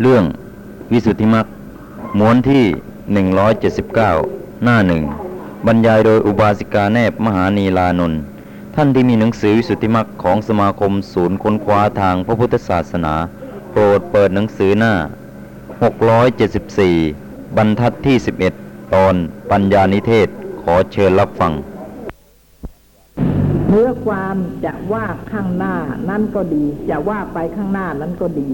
เรื่องวิสุทธิมรรคม้วนที่ 179 หน้าหนึ่งบรรยายโดยอุบาสิกาแนบมหานีลานนท์ท่านที่มีหนังสือวิสุทธิมรรคของสมาคมศูนย์ค้นคว้าทางพระพุทธศาสนา โปรดเปิดหนังสือหน้า 674 บรรทัดที่ 11 ตอนปัญญานิเทศขอเชิญรับฟังเนื้อความจะว่าข้างหน้านั้นก็ดี จะว่าไปข้างหน้านั้นก็ดี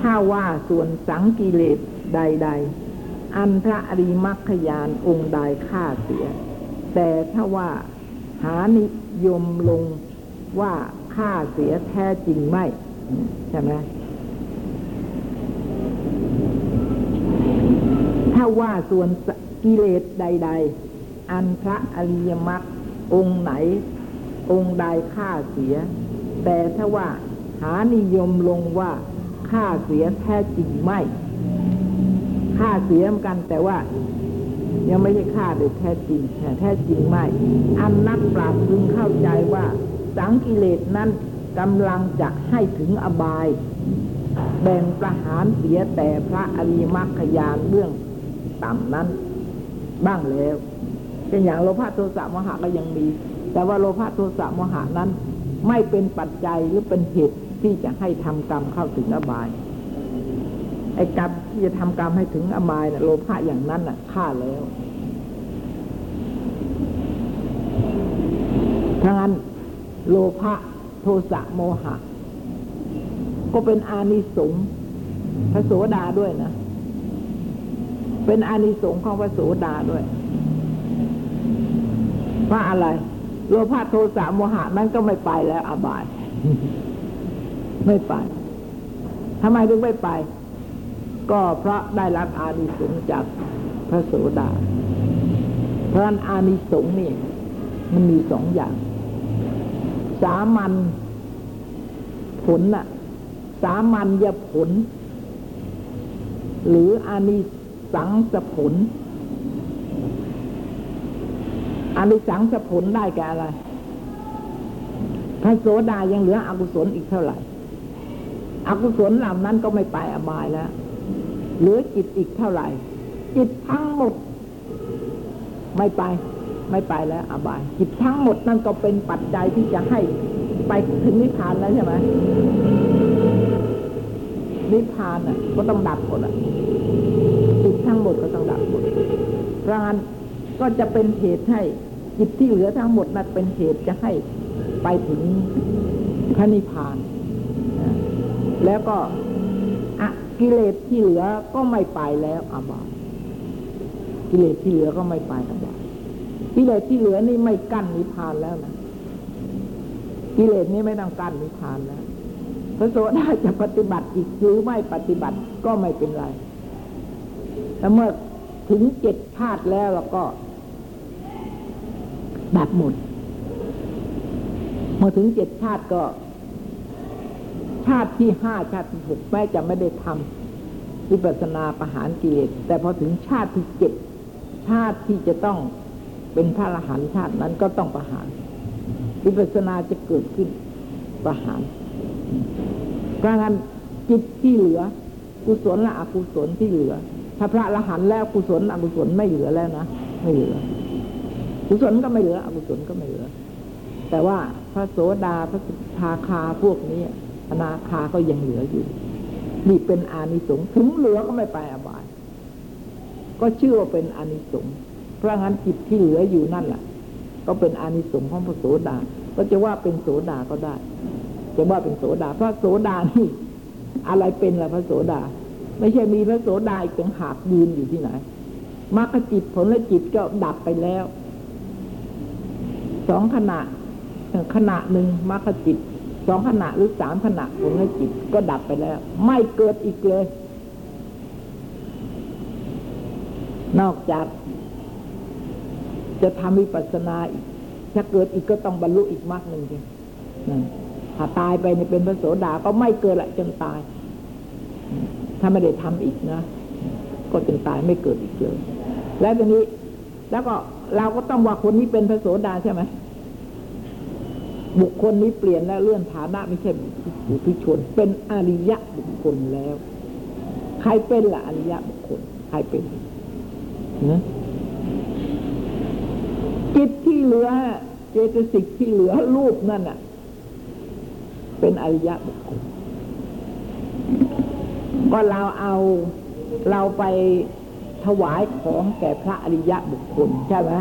ถ้าว่าส่วนสังกิเลสใด ๆ อันพระอริมัคคยานองค์ใดฆ่าเสีย แต่ถ้าว่าหานิยมลงว่าฆ่าเสียแท้จริงไม่ ใช่ไหมถ้าว่าส่วนกิเลสใด ๆ อันพระอริยมรรคองค์ไหน องค์ใดฆ่าเสีย แต่ถ้าว่าหานิยมลงว่า ฆ่าเสียแท้จริงไม่ฆ่าเสียเหมือนกันแต่ว่า ยังไม่ใช่ฆ่าโดยแท้จริงแต่แท้จริงไม่ อันนักปราชญ์พึงเข้าใจว่า สังกิเลสนั้นกำลังจะให้ถึงอบาย แบ่งประหารเสียแต่พระอริมรรคยานเบื้องต่ำนั้น บ้างแล้วเช่นอย่างโลภะโทสะโมหะก็ยังมี แต่ว่าโลภะโทสะโมหะนั้น ไม่เป็นปัจจัยหรือเป็นเหตุ ที่จะให้ทำกรรมเข้าถึงอบาย ไอ้กรรมที่จะทำกรรมให้ถึงอบายนะโลภะอย่างนั้นน่ะฆ่าแล้วถ้างั้นโลภะโทสะโมหะ ก็เป็นอานิสงส์พระโสดาด้วยนะ เป็นอานิสงส์ของพระโสดาด้วยว่าอะไร โลภะโทสะโมหะนั้นก็ไม่ไปแล้วอบาย ไม่ไปทำไมถึงไม่ไป ก็เพราะได้รับอานิสงส์จากพระโสดา เพราะนั้นอานิสงส์นี่มันมีสองอย่าง สามัญผลน่ะ สามัญญผล หรืออานิสังสผลอานิสังสผลได้แก่อะไรพระโสดายังเหลืออกุศลอีกเท่าไหร่ อกุศลเหล่านั้นก็ไม่ไปอบายแล้วเหลือจิตอีกเท่าไหร่ จิตทั้งหมด ไม่ไป ไม่ไปแล้ว อบาย จิตทั้งหมดนั่นก็เป็นปัจจัยที่จะให้ไปถึงนิพพานแล้วใช่ไหมนิพพานอะ ก็ต้องดับหมดอะจิตทั้งหมดก็ต้องดับหมดพรานก็จะเป็นเหตุให้จิตที่เหลือทั้งหมดนั้นเป็นเหตุจะให้ไปถึงพระนิพพาน แล้วก็อะกิเลสที่เหลือก็ไม่ไปแล้วอบายกิเลสที่เหลือก็ไม่ไปอบายกิเลสที่เหลือนี่ไม่กั้นนิพพานแล้วนะกิเลสนี้ไม่ต้องกั้นนิพพานแล้วพระโสดาจะปฏิบัติอีกหรือไม่ปฏิบัติก็ไม่เป็นไรแต่เมื่อถึงเจ็ดชาติแล้วแล้วก็ดับหมดเมื่อถึงเจ็ดชาติก็ ชาติที่ห้าชาติที่หกแม้จะไม่ได้ทำวิปัสนาประหารกิเลสแต่พอถึงชาติที่เจ็ดชาติที่จะต้องเป็นพระอรหันต์ชาตินั้นก็ต้องประหารวิปัสนาจะเกิดขึ้นประหารเพราะงั้นจิตที่เหลือ กุศลและอกุศลที่เหลือ ถ้าพระอรหันต์แล้วกุศลอกุศลไม่เหลือแล้วนะไม่เหลือ กุศลก็ไม่เหลือ อกุศลก็ไม่เหลือ แต่ว่าพระโสดาพระสุทาคาพวกนี้ อนาคาก็ยังเหลืออยู่ นี่เป็นอานิสงส์ถึงเหลือก็ไม่ไปอบาย ก็ชื่อว่าเป็นอานิสงส์เพราะงั้นจิตที่เหลืออยู่นั่นแหละก็เป็นอานิสงส์ของพระโสดา ก็จะว่าเป็นโสดาก็ได้ จะว่าเป็นโสดาพระโสดานี่อะไรเป็นล่ะพระโสดา ไม่ใช่มีพระโสดาอีกต่างหากยืนอยู่ที่ไหนมรรคจิตผลและจิตก็ดับไปแล้ว สองขณะขณะหนึ่งมรรคจิต สองขณะหรือสามขณะผลและจิตก็ดับไปแล้ว ไม่เกิดอีกเลย นอกจาก จะทำวิปัสสนาอีก ถ้าเกิดอีกก็ต้องบรรลุอีกมรรคหนึ่งทีถ้าตายไปเนี่ยเป็นพระโสดาก็ไม่เกิดละจนตาย ถ้าไม่ได้ทำอีกนะก็จนตายไม่เกิดอีกเลย แล้วทีนี้ แล้วก็เราก็ต้องว่าคนนี้เป็นพระโสดาใช่ไหม บุคคลนี้เปลี่ยนแล้วเลื่อนฐานะไม่ใช่บุตุชน เป็นอริยะบุคคลแล้ว ใครเป็นล่ะอริยะบุคคล ใครเป็นนะจิตที่เหลือเจตสิกที่เหลือรูปนั่นน่ะ เป็นอริยะบุคคลก็เราเอาเราไปถวายของแก่พระอริยะบุคคลใช่ไหม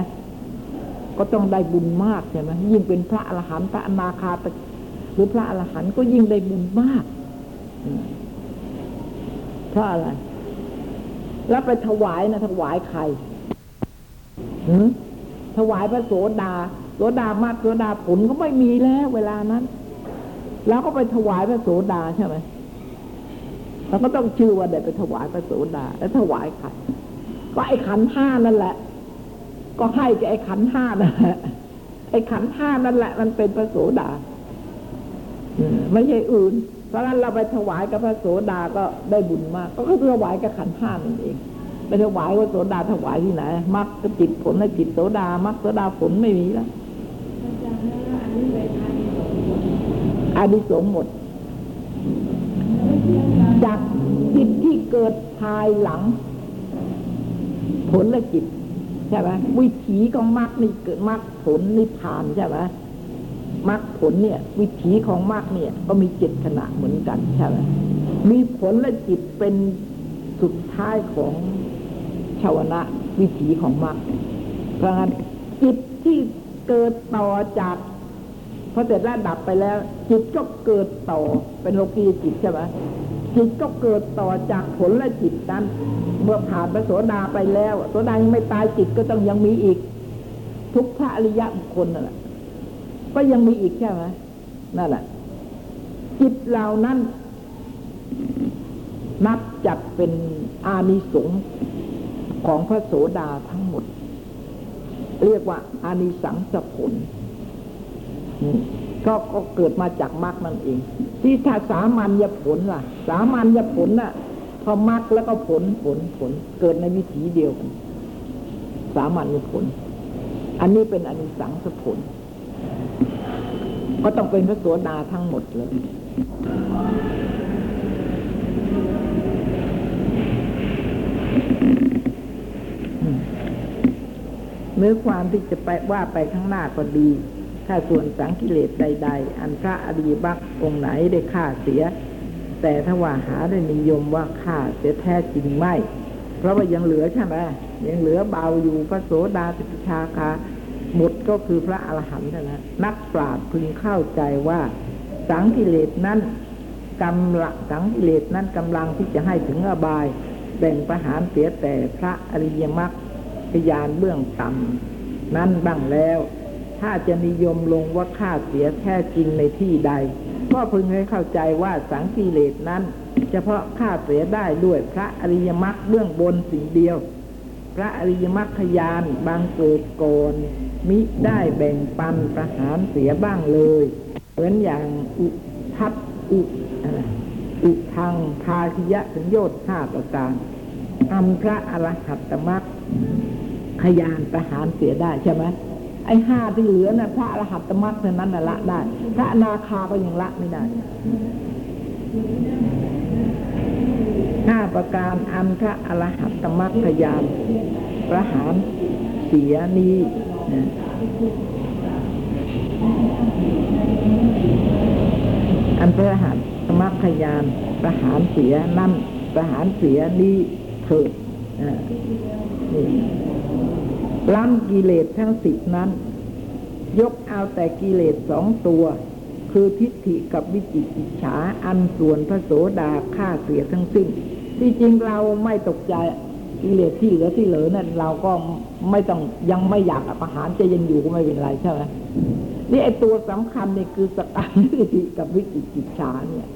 ก็ต้องได้บุญมากใช่ไหมยิ่งเป็นพระอรหันต์พระอนาคาตหรือพระอรหันต์ก็ยิ่งได้บุญมากเพราะอะไร แล้วไปถวายนะถวายใครถวายพระโสดาโสดามากโสดาผลก็ไม่มีแล้วเวลานั้น แล้วก็ไปถวายพระโสดาใช่ไหมเราก็ต้องชื่อว่าได้ไปถวายพระโสดา แล้วถวายใครก็ไอ้ขันห้านั่นแหละ ก็ให้แกไอ้ขันห้านั่นแหละไอ้ขันห้านั่นแหละ มันเป็นพระโสดาไม่ใช่อื่น เพราะนั้นเราไปถวายกับพระโสดาก็ได้บุญมาก ก็คือถวายกับขันห้านั่นเองไปถวายว่าโสดาถวายที่ไหนมรรคก็จิตผลและจิตโสดามรรคโสดาผลไม่มีแล้วอาดิสงส์หมด จากจิตที่เกิดภายหลัง ผลและจิต ใช่ไหมวิถีของมรรคนี่เกิดมรรคผลนิพพานใช่ไหมมรรคผลเนี่ย วิถีของมรรคเนี่ย ก็มีเจ็ดขณะเหมือนกันใช่ไหมมีผลและจิตเป็นสุดท้ายของชาวนะวิถีของมรรคเพราะงั้นจิตที่เกิดต่อจากพอเสร็จแล้วดับไปแล้ว จิตก็เกิดต่อเป็นโลกีจิตใช่ไหม จิตก็เกิดต่อจากผลและจิตนั้น เมื่อผ่านพระโสดาไปแล้วโสดายังไม่ตายจิตก็ต้องยังมีอีก ทุกพระอริยะบุคคลนั่นแหละก็ยังมีอีกใช่ไหมนั่นแหละจิตเหล่านั้น นับจัดเป็นอานิสงส์ของพระโสดาทั้งหมด เรียกว่าอานิสังสผล ก็ก็เกิดมาจากมรรคนั่นเอง ที่ถ้าสามัญญผลล่ะ สามัญญผลน่ะพอมรรคแล้วก็ผลผลผล เกิดในวิถีเดียวกัน สามัญญผล อันนี้เป็นอนิสังสผล ก็ต้องเป็นพระโสดาทั้งหมดเลยเนื้อความที่จะไปว่าไปข้างหน้าก็ดี ถ้าส่วนสังกิเลสใด ๆ อันพระอริยบักองค์ไหนได้ฆ่าเสีย แต่ถ้าว่าหาได้นิยมว่าฆ่าเสียแท้จริงไม่ เพราะว่ายังเหลือใช่ไหมยังเหลือเบาอยู่พระโสดาติปชาคาหมดก็คือพระอรหันต์เท่านั้นนักปราชญ์พึงเข้าใจว่า สังกิเลสนั้นกำลังสังกิเลสนั้นกำลังที่จะให้ถึงอบายแบ่งประหารเสียแต่พระอริยมรรคพยานเบื้องต่ำนั้นบ้างแล้ว ถ้าจะนิยมลงว่าค่าเสียแท้จริงในที่ใด ก็พึงให้เข้าใจว่าสังกิเลสนั้น เฉพาะค่าเสียได้ด้วยพระอริยมรรคเบื้องบนสิ่งเดียว พระอริยมรรคยานบางเกิดก่อนมิได้แบ่งปันประหารเสียบ้างเลย เหมือนอย่างอุทัพอุอุทางพาคิยะสัญโยชน์ห้าประการอันพระอรหัตตมรรคขยานประหารเสียได้ใช่ไหม ไอ้ห้าที่เหลือนะ่ะพระอรหัตมรรคเท่านั้นน่ะละได้ พระนาคาก็ยังละไม่ได้ห้าประการอันพระอรหัตมรรคขยานประหารเสียนี้นะอันพระอรหัตตมรรคขยานประหารเสียนั่นประหารเสียนี้เถิดนี่ ล้ำกิเลสทั้งสิบนั้น ยกเอาแต่กิเลสสองตัว คือทิฏฐิกับวิจิกิจฉาอันส่วนพระโสดาฆ่าเสียทั้งสิ้น ที่จริงเราไม่ตกใจกิเลสที่เหลือที่เหลือนั่นเราก็ไม่ต้องยังไม่อยากประหารจะยังอยู่ก็ไม่เป็นไรใช่ไหมนี่ไอตัวสำคัญเนี่ยคือสกัดทิฏฐิกับวิจิกิจฉาเนี่ย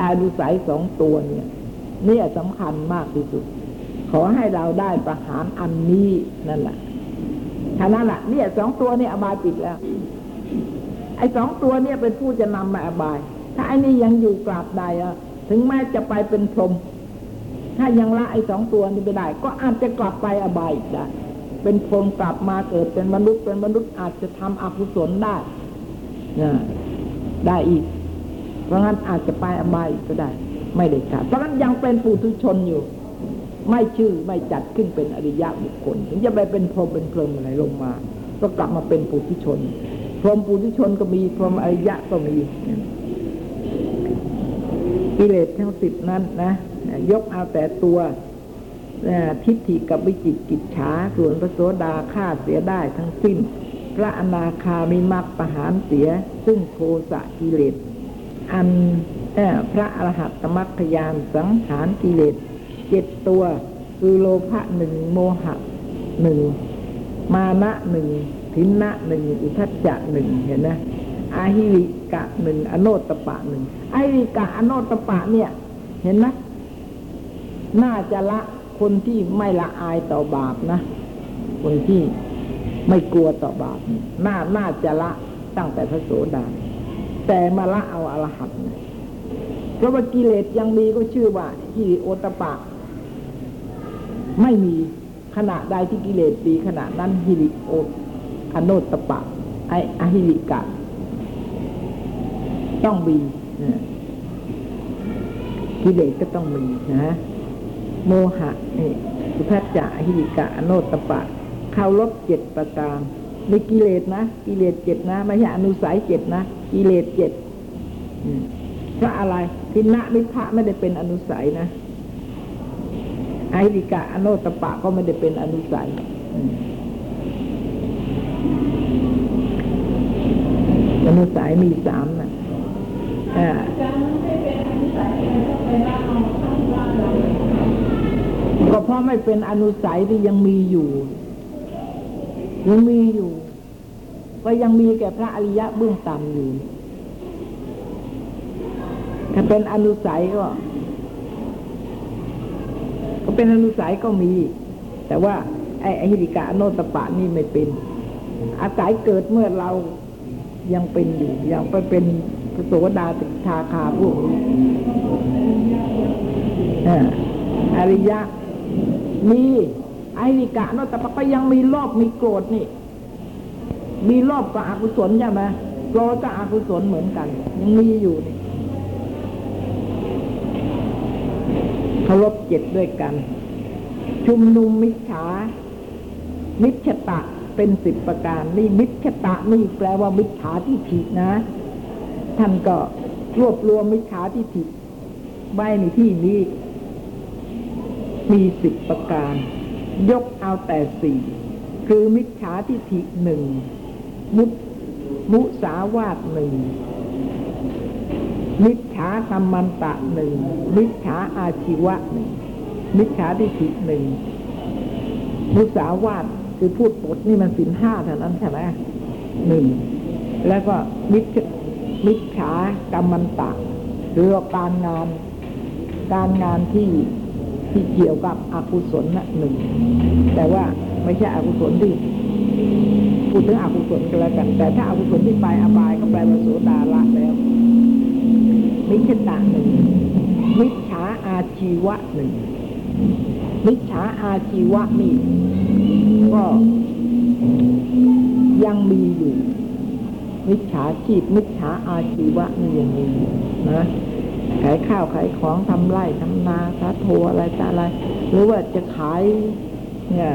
อาดุสัยสองตัวเนี่ยเนี่ยสำคัญมากที่สุด ขอให้เราได้ประหารอันนี้นั่นแหละ ท่านั้นแหละเนี่ยสองตัวเนี่ยอบายปิดแล้ว ไอ้สองตัวเนี่ยเป็นผู้จะนำมาอบาย ถ้าไอ้นี่ยังอยู่กราบใดอะถึงแม้จะไปเป็นพรหมถ้ายังละไอ้สองตัวนี้ไม่ได้ ก็อาจจะกลับไปอบายอีกได้เป็นพรหมกลับมาเกิดเป็นมนุษย์เป็นมนุษย์อาจจะทำอกุศลได้นะได้อีก เพราะงั้นอาจจะไปอบายอีกก็ได้ ไม่ได้ขาดเพราะฉะนั้นยังเป็นปุถุชนอยู่ ไม่ชื่อไม่จัดขึ้นเป็นอริยะบุคคล ถึงจะไปเป็นพรหมเป็นเพลิมอะไรลงมา ก็กลับมาเป็นปุถุชน พรหมปุถุชนก็มีพรหมอริยะก็มีกิเลสทั้งสิบนั้นนะยกเอาแต่ตัวทิฏฐิกับวิจิกิจฉาส่วนพระโสดาฆ่าเสียได้ทั้งสิ้น พระอนาคามีมรรคประหารเสีย ซึ่งโทสะกิเลส อันพระอรหัตตมรรคยานสังหารกิเลส เจ็ดตัว คือโลภะหนึ่งโมหะหนึ่งมานะหนึ่งทินนะหนึ่งอุทจจะหนึ่งเห็นนะอาหิริกะหนึ่งอโนตปะหนึ่งอาหิริกะอโนตปะเนี่ย เห็นนะน่าจะละคนที่ไม่ละอายต่อบาปนะ คนที่ไม่กลัวต่อบาปน่าน่าจะละตั้งแต่พระโสดาแต่มาละเอาอรหัตเพราะว่ากิเลสยังมีก็ชื่อว่าฮิริโอตปะ ไม่มีขณะใดที่กิเลสดีขณะนั้นฮิริโออโนตปะ ไออหิริกะ ต้องมีกิเลสก็ต้องมีนะโมหะนี่สุทัจจะอหิริกะอโนตปะเข้าลบเจ็ดประการมีกิเลสนะกิเลสเจ็ดนะไม่ใช่อนุสัยเจ็ดนะกิเลสเจ็ดเพราะอะไรทินะนิพะไม่ได้เป็นอนุสัยนะ ไอริกะ อโนตปะก็ไม่ได้เป็นอนุสัยอนุสัยมีสามนะอ่าก็เพราะไม่เป็นอนุสัยที่ยังมีอยู่ ยังมีอยู่ ก็ยังมีแก่พระอริยะเบื้องต่ำอยู่ ถ้าเป็นอนุสัยก็ เป็นอนุสัยก็มี แต่ว่าไอ้อหิริกะโนตปะนี่ไม่เป็น อาศัยเกิดเมื่อเรายังเป็นอยู่ยังไปเป็นพระโสดาติทาคาพวกอริยะ มีไอริกะโนตปะก็ยังมีรอบมีโกรธนี่ มีรอบกับอกุศลใช่ไหมโกรธกับอกุศลเหมือนกัน ยังมีอยู่นี่ เคารพเจ็ดด้วยกัน ชุมนุมมิจฉามิจฉตะเป็นสิบประการนี่มิจฉตะนี่แปลว่ามิจฉาทิฏฐินะ ท่านก็รวบรวมมิจฉาทิฏฐิไว้ในที่นี้ มีสิบประการ ยกเอาแต่สี่คือมิจฉาทิฏฐิหนึ่งมุมุสาวาทหนึ่ง มิจฉากรรมันตะหนึ่งมิจฉาอาชีวะหนึ่งมิจฉาทิฏฐิหนึ่งมุสาวาทคือพูดปดนี่มันสินห้าเท่านั้นใช่ไหมหนึ่งแล้วก็มิจมิจฉากรรมันตะหรือการงาน การงานที่ที่เกี่ยวกับอกุศลนะหนึ่งแต่ว่าไม่ใช่อกุศลที่พูดถึงอกุศลก็แล้วกัน แต่ถ้าอากุศลที่ไปอบายก็แปลว่าโสดาละแล้ว มิจฉาหนึ่งมิจฉาอาชีวะหนึ่งมิจฉาอาชีวะนี่ก็ยังมีอยู่ มิจฉาชีพมิจฉาอาชีวะนี่ยังมีนะขายข้าวขายของทำไร่ทำนาสาโทอะไรต่อะไร หรือว่าจะขาย เนี่ย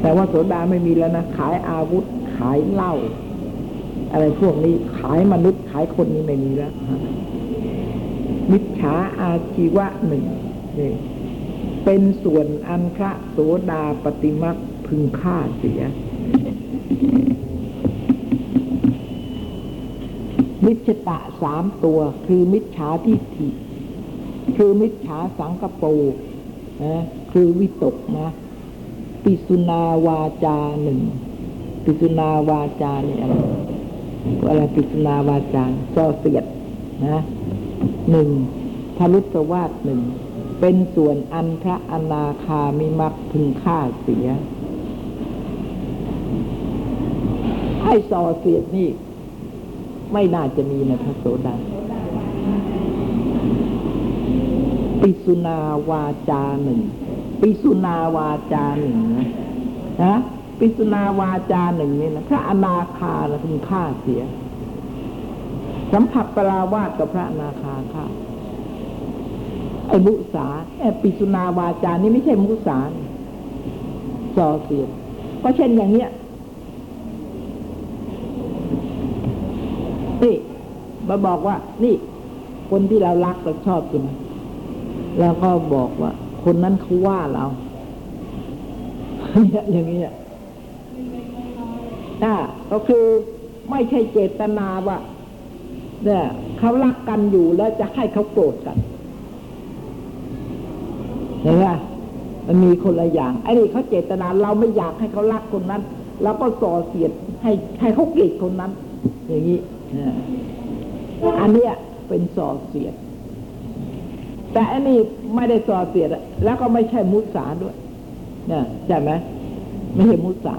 แต่ว่าโสดาไม่มีแล้วนะขายอาวุธขายเหล้า อะไรพวกนี้ขายมนุษย์ขายคนนี้ไม่มีแล้วมิจฉาอาชีวะหนึ่งนี่เป็นส่วนอันพระโสดาปฏิมักพึงฆ่าเสีย มิจฉตะสามตัว คือมิจฉาทิฏฐิ คือมิจฉาสังกปรนะคือวิตกนะปิสุนาวาจาหนึ่งปิสุนาวาจาเนี่ยอะไร อะไรปิสุนาวาจาซอเสียดนะหนึ่งทลุสวาสหนึ่งเป็นส่วนอันพระอนาคามิมักพึงฆ่าเสียให้ซอเสียดนี่ ไม่น่าจะมีในพระโสดาปิสุนาวาจาหนึ่งปิสุนาวาจาหนึ่งนะนะ ปิสุนาวาจาหนึ่งนี่นะพระอนาคานะพึงฆ่าเสีย สัมผัสปราวาสกับพระอนาคาฆ่าไอ้มุสาไอ้ปิสุนาวาจานี่ไม่ใช่มุสาส่อเสียดก็เช่นอย่างเนี้ยนี่มาบอกว่า นี่ คนที่เรารักเราชอบใช่ไหมแล้วก็บอกว่า คนนั้นเขาว่าเราเนี่ยอย่างเงี้ย น่ะก็คือไม่ใช่เจตนาว่าเนี่ยเขารักกันอยู่แล้วจะให้เขาโกรธกันเห็นไหมมันมีคนละอย่างไอ้นี่เขาเจตนาเราไม่อยากให้เขารักคนนั้นเราก็ส่อเสียดให้ให้เขาเกลียดคนนั้น อย่างนี้นอันเนี้ยเป็นส่อเสียด แต่อันนี้ไม่ได้ส่อเสียดแล้วก็ไม่ใช่มุสาด้วยเนี่ยใช่ไหม ไม่ใช่มุสา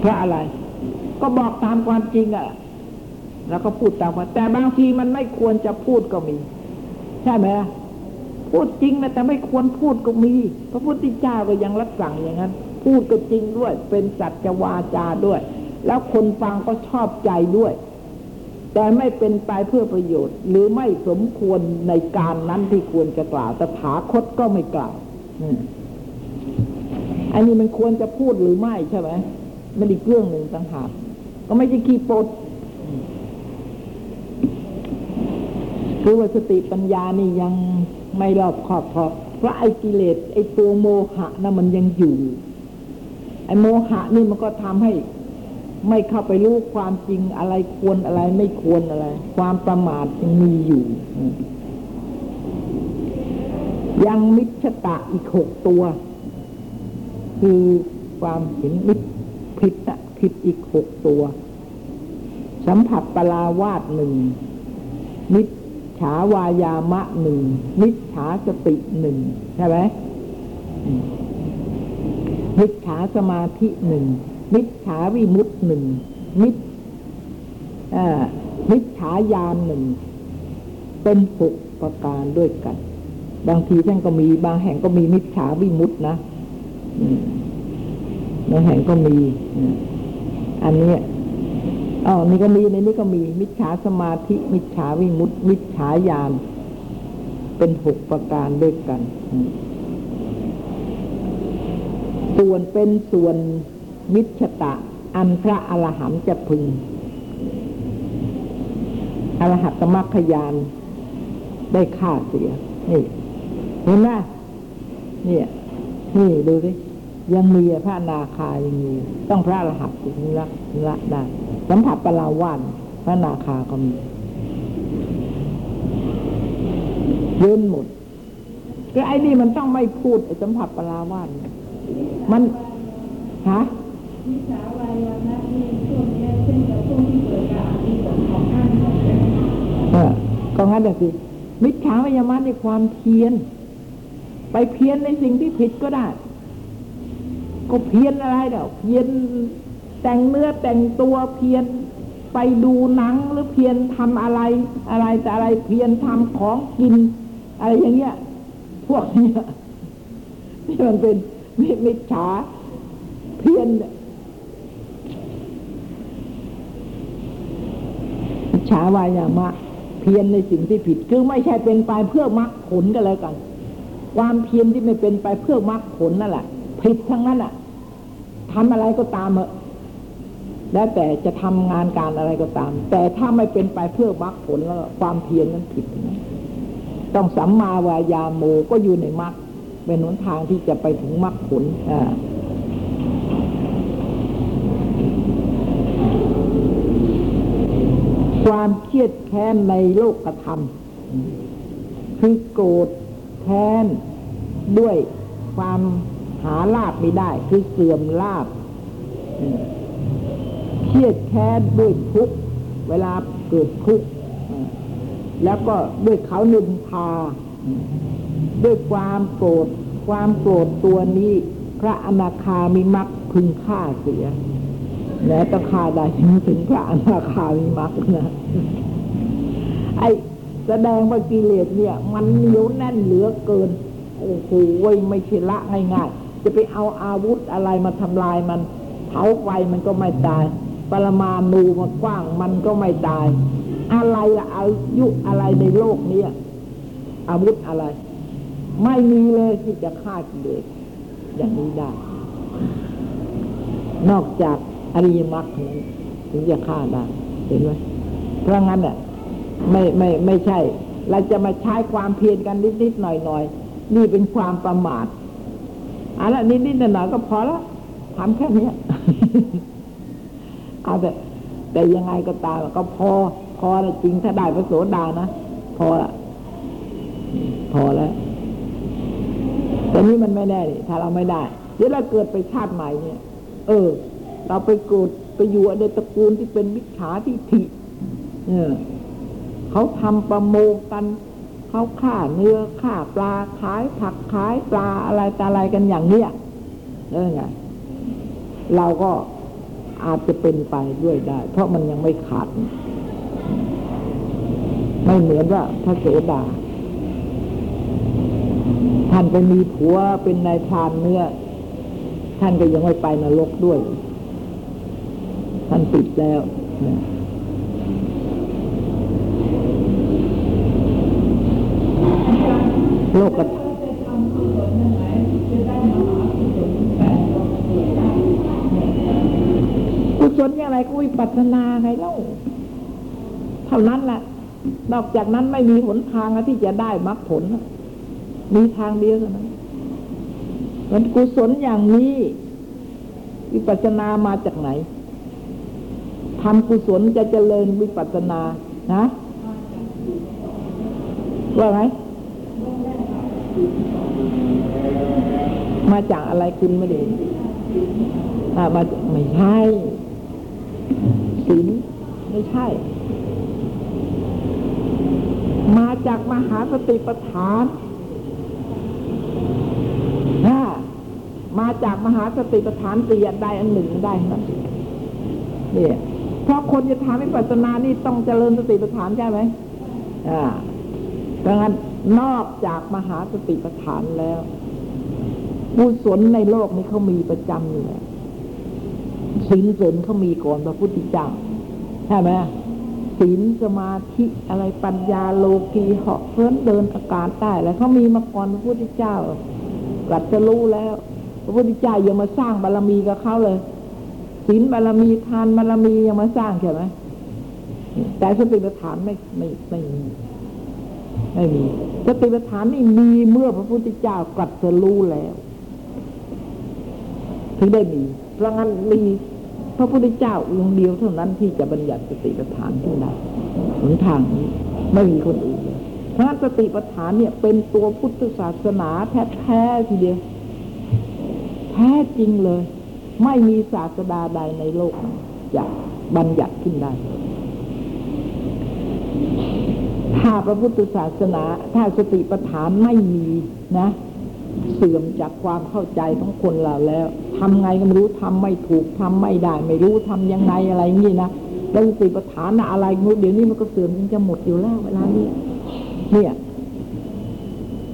เพราะอะไร ก็บอกตามความจริงอะแล้วก็พูดตามความแต่บางทีมันไม่ควรจะพูดก็มี ใช่ไหมพูดจริงนะแต่ไม่ควรพูดก็มี พระพุทธเจ้าก็ยังรับสั่งอย่างนั้น พูดก็จริงด้วย เป็นสัจวาจาด้วย แล้วคนฟังก็ชอบใจด้วย แต่ไม่เป็นไปเพื่อประโยชน์ หรือไม่สมควรในการนั้นที่ควรจะกล่าวแต่ถาคตก็ไม่กล่าว อืม อันนี้มันควรจะพูดหรือไม่ใช่ไหมมันอีกเรื่องหนึ่งต่างหากก็ไม่ใช่ขี้ปดคือว่าสติปัญญานี่ยังไม่รอบคอบพอเพราะไอ้กิเลสไอ้ตัวโมหะนะมันยังอยู่ ไอ้โมหะนี่มันก็ทำให้ไม่เข้าไปรู้ความจริงอะไรควรอะไรไม่ควรอะไร ความประมาทยังมีอยู่ ยังมิจฉตะอีกหกตัว คือความเห็นมิจผิดอะผิดอีกหกตัว สัมผัสปลาวาดหนึ่งมิจฉาวายามะหนึ่งมิจฉาสติหนึ่งใช่ไหมมิจฉาสมาธิหนึ่งมิจฉาวิมุตหนึ่งมิจอ่ามิจฉายานหนึ่งเป็นหกประการด้วยกัน บางทีท่านก็มีบางแห่งก็มีมิจฉาวิมุตนะ บางแห่งก็มี อันนี้อ๋อนี่ก็มีในนี้ก็มี มิจฉาสมาธิ มิจฉาวิมุตติ มิจฉายานเป็นหกประการด้วยกัน ส่วนเป็นส่วนมิจฉตะ อันพระอรหันต์จะพึง อรหัตตมรรคยานได้ฆ่าเสีย นี่ เห็นไหมเนี่ย นี่ดูดิ ยังมีอะพระอนาคายังมีต้องพระอรหันต์ถึงละละได้สัมผัสปลาวานพระอนาคาก็มีเยินหมดก็ไอ้นี่มันต้องไม่พูดไอ้สัมผัสปลาวานเนี่ยมันฮะมิจฉาวายามะนี่ช่วงนี้เช่นกับช่วงที่เกิดการมีผลของท่านใช่ไหมคะเออก็งั้นน่ะสิมิจฉาวิยามะในความเพียรไปเพียรในสิ่งที่ผิดก็ได้ ก็เพียรอะไรเดี๋ยวเพียรแต่งเนื้อแต่งตัวเพียรไปดูหนังหรือเพียรทำอะไรอะไรแต่อะไรเพียรทำของกิน อะไรอย่างเงี้ย พวกเนี้ยนี่มันเป็นมิมิจฉาเพียนฉาวายามะ เพียรในสิ่งที่ผิด คือไม่ใช่เป็นไปเพื่อมรรคผลกันแล้วกัน ความเพียรที่ไม่เป็นไปเพื่อมรรคผลนั่นแหละ ผิดทั้งนั้นอะทำอะไรก็ตามเอะแล้วแต่จะทำงานการอะไรก็ตาม แต่ถ้าไม่เป็นไปเพื่อมรรคผลแล้วความเพียรนั้นผิดนั้นต้องสัมมาวายาโมก็อยู่ในมรรคเป็นหนทางที่จะไปถึงมรรคผลอ่าความเครียดแค้นในโลกธรรม คือโกรธแค้นด้วยความ หาลาบไม่ได้ คือเสื่อมลาบเครียดแค้นด้วยทุกเวลาเกิดทุกแล้วก็ด้วยเขานินทาด้วยความโกรธความโกรธตัวนี้ พระอนาคามิมักพึงฆ่าเสียแล้วต้องฆ่าได้ถึงถึงพระอนาคามิมักนะไอแสดงว่ากิเลสเนี่ย มันเหนียวแน่นเหลือเกินโอ้โหไม่ใช่ละง่ายๆ จะไปเอาอาวุธอะไรมาทำลายมัน เผาไฟมันก็ไม่ตาย ปรมาณูมากว้างมันก็ไม่ตาย อะไรละอายุอะไรในโลกนี้อาวุธอะไร ไม่มีเลยที่จะฆ่ากิเลสอย่างนี้ได้ นอกจากอริยมรรคนั้นถึงจะฆ่าได้เห็นไหมเพราะงั้นอะไม่ไม่ไม่ใช่ เราจะมาใช้ความเพียรกันนิดๆหน่อยๆนี่เป็นความประมาท เอะละนิดๆหน่อยๆก็พอแล้วทำแค่นี้เอาแต่แต่ยังไงก็ตามก็พอ พอล้วจริงถ้าได้พระโสดานะพอละพอแล้วแต่นี้มันไม่แน่นี่ถ้าเราไม่ได้เดี๋ยวเราเกิดไปชาติใหม่เนี่ย เออ เราไปเกิดไปอยู่ในตระกูลที่เป็นมิจฉาทิฏฐิเออเขาทำประโมงกัน เขาฆ่าเนื้อฆ่าปลาขายผักขายปลาอะไรแต่อะไรกันอย่างเนี้ยเออไงเราก็อาจจะเป็นไปด้วยได้ เพราะมันยังไม่ขาด ไม่เหมือนว่าพระโสดาท่านไปมีผัวเป็นนายพรานเนื้อ ท่านก็ยังไม่ไปนรกด้วย ท่านติดแล้วเนี่ย โลกกระกุศลอย่างไรก็วิปัสสนาไงเล่าเท่านั้นแหละนอกจากนั้นไม่มีหนทางที่จะได้มรรคผล มีทางเดียวเท่านั้นมันกุศลอย่างนี้วิปัสสนามาจากไหนทำกุศลจะเจริญวิปัสสนานะ ว่าไง มาจากอะไรคุณไม่ได้อ่ามาไม่ใช่ศีลไม่ใช่ มาจากมหาสติปัฏฐานนะมาจากมหาสติปัฏฐานสี่อันใดอันหนึ่งได้นะเนี่ยเพราะคนจะทำให้ปัสสนานี่ต้องเจริญสติปัฏฐานใช่ไหมอ่าดังนั้น นอกจากมหาสติปัฏฐานแล้วกุศลในโลกนี้เขามีประจำอยู่แล้วศีลสนเขามีก่อนพระพุทธเจ้าใช่ไหมศีลสมาธิอะไรปัญญาโลกีเหาะเพื่อนเดินอากาศได้แล้วเขามีมาก่อนพระพุทธเจ้ากัดจะรู้แล้ว พระพุทธเจ้ายังมาสร้างบารมีกับเขาเลยศีลบารมีทานบารมียังมาสร้างใช่ไหมแต่สติปัฏฐานไม่ไม่ไม่มี ไม่มีสติปัฏฐานนี่มีเมื่อพระพุทธเจ้ากัดจะรู้แล้ว ถึงได้มี เพราะงั้นมีพระพุทธเจ้าองค์เดียวเท่านั้นที่จะบัญญัติสติปัฏฐานขึ้นได้หนทางนี้ไม่มีคนอื่นเลยเพราะงั้นสติปัฏฐานเนี่ย เป็นตัวพุทธศาสนาแท้ๆทีเดียวแท้จริงเลย ไม่มีศาสดาใดในโลกจะบัญญัติขึ้นได้ ถ้าพระพุทธศาสนา ถ้าสติปัฏฐานไม่มีนะ เสื่อมจากความเข้าใจของคนเราแล้วทำไงก็ไม่รู้ทำไม่ถูกทำไม่ได้ ไม่รู้ทำยังไงอะไรนี่นะแล้วสติปัฏฐานอะไรงูเดี๋ยวนี้มันก็เสื่อมมันจะหมดอยู่แล้วเวลานี้เนี่ย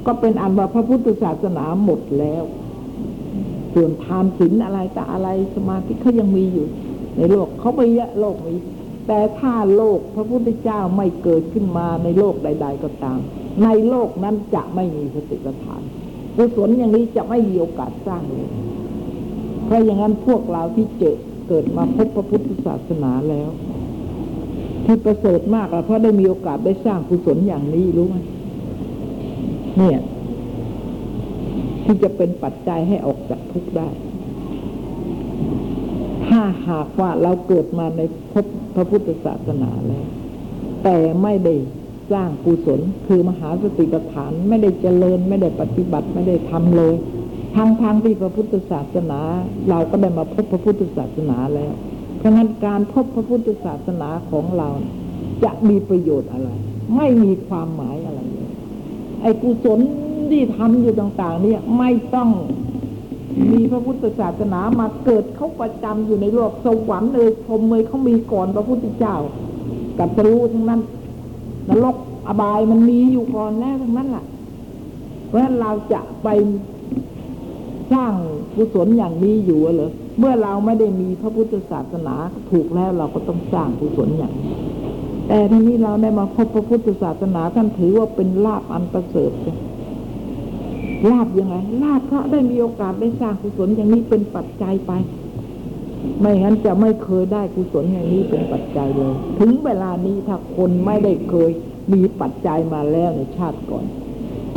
ก็เป็นอันว่าพระพุทธศาสนาหมดแล้วส่วนทานศีลอะไรแต่อะไรสมาธิเขายังมีอยู่ ในโลกเขาไม่เยอะโลกมี แต่ถ้าโลกพระพุทธเจ้าไม่เกิดขึ้นมาในโลกใด ๆ ก็ตาม ในโลกนั้นจะไม่มีสติปัฏฐานกุศลอย่างนี้จะไม่มีโอกาสสร้างเลยเพราะอย่างนั้นพวกเราที่เจอเกิดมาพบพระพุทธศาสนาแล้ว ที่ประเสริฐมากเพราะได้มีโอกาสได้สร้างกุศลอย่างนี้รู้ไหมเนี่ย ที่จะเป็นปัจจัยให้ออกจากทุกข์ได้ ถ้าหากว่าเราเกิดมาในพ พระพุทธศาสนาแล้ว แต่ไม่ได้สร้างกุศลคือมหาสติปัฏฐานไม่ได้เจริญไม่ได้ปฏิบัติไม่ได้ทำเลยทางทางที่พระพุทธศาสนา เราก็ได้มาพบพระพุทธศาสนาแล้ว เพราะงั้นการพบพระพุทธศาสนาของเรา จะมีประโยชน์อะไร ไม่มีความหมายอะไรเลยไอ้กุศลที่ทำอยู่ต่าง ๆ เนี่ยไม่ต้อง มีพระพุทธศาสนามาเกิดเขาประจำอยู่ในโลกสวรรค์เลยพรมเลยเขามีก่อนพระพุทธเจ้ากับจะรู้ทั้งนั้นนรกอบายมันมีอยู่ก่อนแล้วทั้งนั้นแหละเพราะฉะนั้นเราจะไปสร้างกุศลอย่างนี้อยู่เหรอเมื่อเราไม่ได้มีพระพุทธศาสนาถูกแล้วเราก็ต้องสร้างกุศลอย่างนี้แต่ทีนี้เราได้มาพบพระพุทธศาสนาท่านถือว่าเป็นลาบอันประเสริฐเลย ลาบยังไงลาบเพราะได้มีโอกาสได้สร้างกุศลอย่างนี้เป็นปัจจัยไป ไม่งั้นจะไม่เคยได้กุศลอย่างนี้เป็นปัจจัยเลย ถึงเวลานี้ถ้าคนไม่ได้เคยมีปัจจัยมาแล้วในชาติก่อน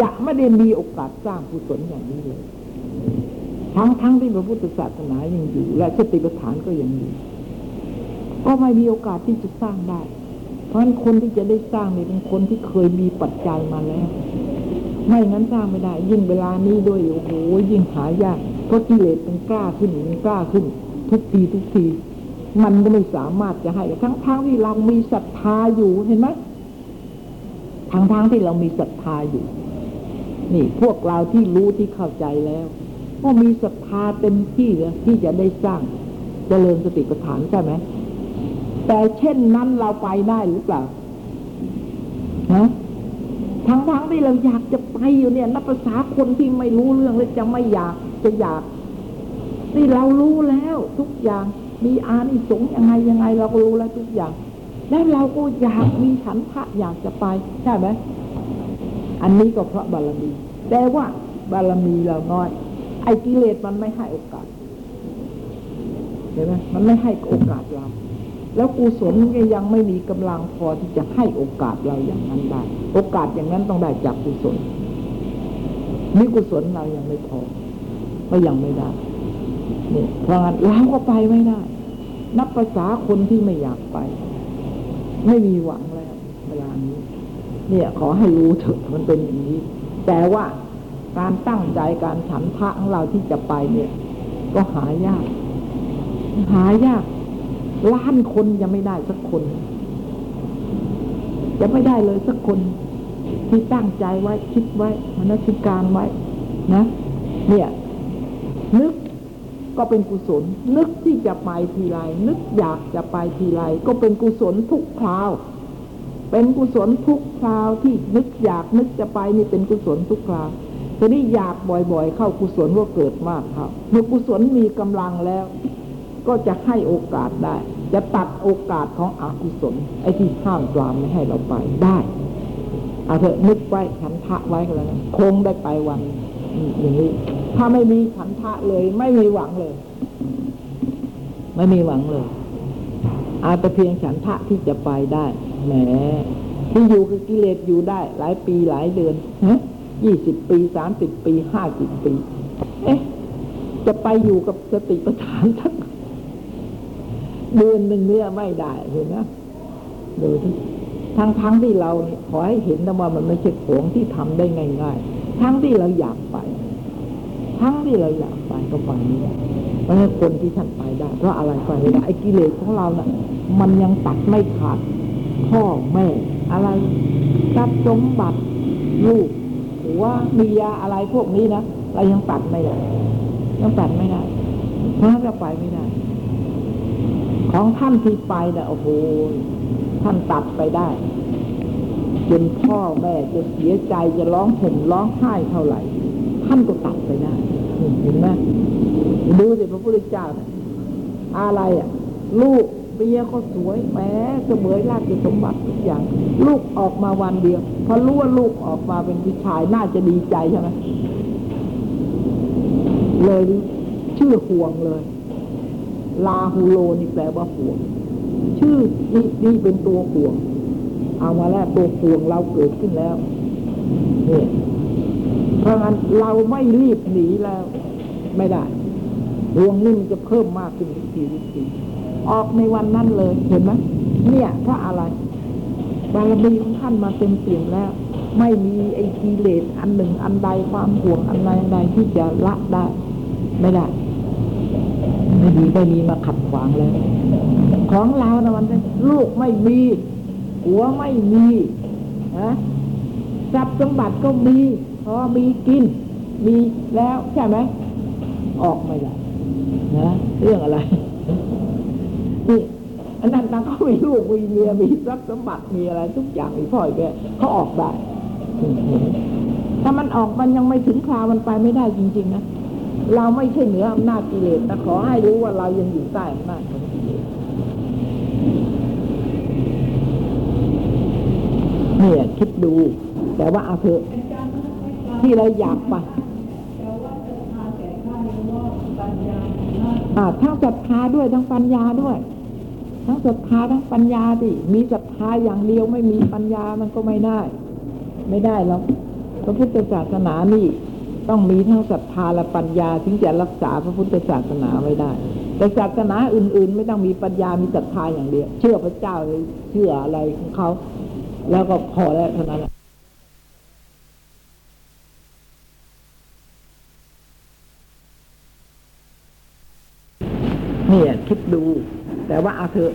จะไม่ได้มีโอกาสสร้างกุศลอย่างนี้เลยทั้งทั้งที่พระพุทธศาสนายังอยู่ และสติปัฏฐานก็ยังอยู่ก็ไม่มีโอกาสที่จะสร้างได้ เพราะฉะนั้นคนที่จะได้สร้างเนี่ยเป็นคนที่เคยมีปัจจัยมาแล้ว ไม่งั้นสร้างไม่ได้ ยิ่งเวลานี้ด้วยโอ้โหยิ่งหายากเพราะกิเลสมันกล้าขึ้นมันกล้าขึ้น ทุกทีทุกที มันก็ไม่สามารถจะให้ทั้งทั้งที่เรามีศรัทธาอยู่เห็นไหมทั้งทั้งที่เรามีศรัทธาอยู่ นี่พวกเราที่รู้ที่เข้าใจแล้วก็มีศรัทธาเต็มที่เลยที่จะได้สร้างเจริญสติปัฏฐานใช่ไหมแต่เช่นนั้นเราไปได้หรือเปล่าฮะ ทั้งทั้งที่เราอยากจะไปอยู่เนี่ยนับภาษาคนที่ไม่รู้เรื่องแล้วจะไม่อยากจะอยากนี่เรารู้แล้วทุกอย่างมีอานิสงส์ยังไงยังไงเราก็รู้แล้วทุกอย่าง แล้วเราก็อยากมีฉันทะอยากจะไปใช่ไหมอันนี้ก็เพราะบารมี แต่ว่าบารมีเราน้อย ไอ้กิเลสมันไม่ให้โอกาสเห็นไหมมันไม่ให้โอกาสเรา แล้วกุศลก็ยังไม่มีกำลังพอที่จะให้โอกาสเราอย่างนั้นได้ โอกาสอย่างนั้นต้องได้จากกุศลนี่กุศลเรายังไม่พอ ก็ยังไม่ได้นี่เพราะงั้นเราก็ไปไม่ได้ นับภาษาคนที่ไม่อยากไป ไม่มีหวังแล้วเวลานี้เนี่ยขอให้รู้เถอะมันเป็นอย่างนี้ แต่ว่าการตั้งใจการฉันทะของเราที่จะไปเนี่ย ก็หายาก หายาก ล้านคนยังไม่ได้สักคนจะไม่ได้เลยสักคน ที่ตั้งใจไว้คิดไว้มนสิการไว้ นะ เนี่ย นึกก็เป็นกุศล นึกที่จะไปทีไรนึกอยากจะไปทีไรก็เป็นกุศลทุกคราว เป็นกุศลทุกคราวที่นึกอยากนึกจะไปนี่เป็นกุศลทุกคราวทีนี้อยากบ่อยๆ เข้ากุศลว่าเกิดมากครับเมื่อกุศลมีกำลังแล้ว ก็จะให้โอกาสได้ จะตัดโอกาสของอกุศลไอ้ที่ห้ามปรามไม่ให้เราไปได้เอาเถอะนึกไว้ฉันทะไว้ก็แล้วนะคงได้ไปวันอย่างนี้ถ้าไม่มีฉันทะเลย ไม่มีหวังเลย ไม่มีหวังเลย อาจจะเพียงฉันทะที่จะไปได้แหมที่อยู่คือกิเลสอยู่ได้ หลายปีหลายเดือนยี่สิบปีสามสิบปีห้าสิบปี เอ๊ะ จะไปอยู่กับสติปัฏฐานสัก เดือนหนึ่งเนี่ยไม่ได้เห็นนะดูที่ทั้งทั้งที่เราขอให้เห็นนะว่ามันไม่ใช่ของที่ทำได้ง่ายๆทั้งที่เราอยากไป ทั้งที่เราอยากไปก็ไปไม่ได้เพราะคนที่ท่านไปได้ เพราะอะไรไปไม่ได้ไอ้กิเลสของเราเนะ่ะ มันยังตัดไม่ขาดพ่อแม่ อะไรทรัพย์สมบัติลูกหัวเมียอะไรพวกนี้นะเรายังตัดไม่ได้ยังตัดไม่ได้เพราะเราไปไม่ได้ ของท่านที่ไปนี่ยโอ้โหท่านตัดไปได้จนพ่อแม่จะเสียใจจะร้องห่มร้องไห้เท่าไหร่ ท่านก็ตัดไปได้เห็นไหมดูสิพระพุทธเจ้านะอะไรอะ ลูกเมียก็สวยแหมเสมยราชสมบัติทุกอย่าง ลูกออกมาวันเดียวพอรู้ว่าลูกออกมาเป็นผู้ชายน่าจะดีใจใช่ไหมเลยชื่อห่วงเลย ลาฮูโลนี่แปลว่าห่วง ชื่อนี่นี่เป็นตัวห่วง เอามาแล้วตัวห่วงเราเกิดขึ้นแล้วนี่เพราะงั้นเราไม่รีบหนีแล้ว ไม่ได้ห่วงนี่มันจะเพิ่มมากขึ้นทุกทีทุกทีออกในวันนั้นเลยเห็นไหมเนี่ยเพราะอะไรบารมีของท่านมาเต็มเปี่ยมแล้ว ไม่มีไอ้กิเลสอันหนึ่งอันใดความห่วงอันใดอันใดที่จะละได้ ไม่ได้ ไม่มีไม่มีมาขัดขวางแล้ว ของเรานะมันเป็นลูกไม่มี หัวไม่มีนะทรัพย์สมบัติก็มีพอมีกิน มีแล้วใช่ไหม ออกไม่ได้นะเรื่องอะไรนี่อันนั้นตางเขามีลูกมีเมียมีทรัพย์สมบัติมีอะไร ทุกอย่างมีพ่อแกเขาออกได้ถ้ามันออกมันยังไม่ถึงคราวมันไปไม่ได้จริง ๆ นะ เราไม่ใช่เหนืออำนาจกิเลสแต่ขอให้รู้ว่าเรายังอยู่ใต้อำนาจของกิเลสเนี่ยคิดดู แต่ว่าเอาเถอะที่เราอยากไปแต่ว่าศรัทธาแก่ข้านี้ว่าปัญญาหน้าอ่าทั้งศรัทธาด้วยทั้งปัญญาด้วย ทั้งศรัทธาทั้งปัญญาดิมีศรัทธาอย่างเดียวไม่มีปัญญามันก็ไม่ได้ ไม่ได้หรอกพระพุทธศาสนานี่ ต้องมีทั้งศรัทธาและปัญญาถึงจะรักษาพระพุทธศาสนาไว้ได้ แต่ศาสนาอื่น ๆ ไม่ต้องมีปัญญามีศรัทธาอย่างเดียว เชื่อพระเจ้าเลยเชื่ออะไรของเขา แล้วก็พอแล้วเท่านั้นเนี่ยคิดดู แต่ว่าเอาเถอะ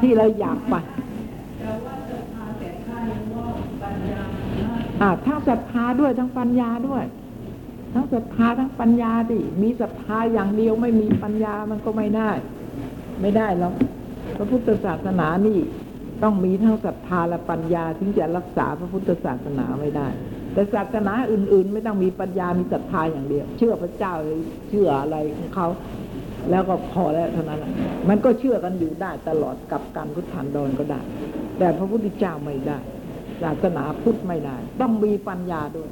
ที่เราอยากไป แต่ว่าศรัทธาแก่ข้านี้ว่าปัญญาหน้า อ่า ทั้งศรัทธาด้วยทั้งปัญญาด้วย ทั้งศรัทธาทั้งปัญญาดิมีศรัทธาอย่างเดียวไม่มีปัญญามันก็ไม่ได้ ไม่ได้หรอกพระพุทธศาสนานี่ต้องมีทั้งศรัทธาและปัญญาถึงจะรักษาพระพุทธศาสนาไว้ได้ แต่ศาสนาอื่น ๆ ไม่ต้องมีปัญญามีศรัทธาอย่างเดียว เชื่อพระเจ้าเลยเชื่ออะไรของเขา แล้วก็พอแล้วเท่านั้นมันก็เชื่อกันอยู่ได้ตลอดกับการพุทธันดรก็ได้ แต่พระพุทธเจ้าไม่ได้ ศาสนาพุทธไม่ได้ ต้องมีปัญญาด้วย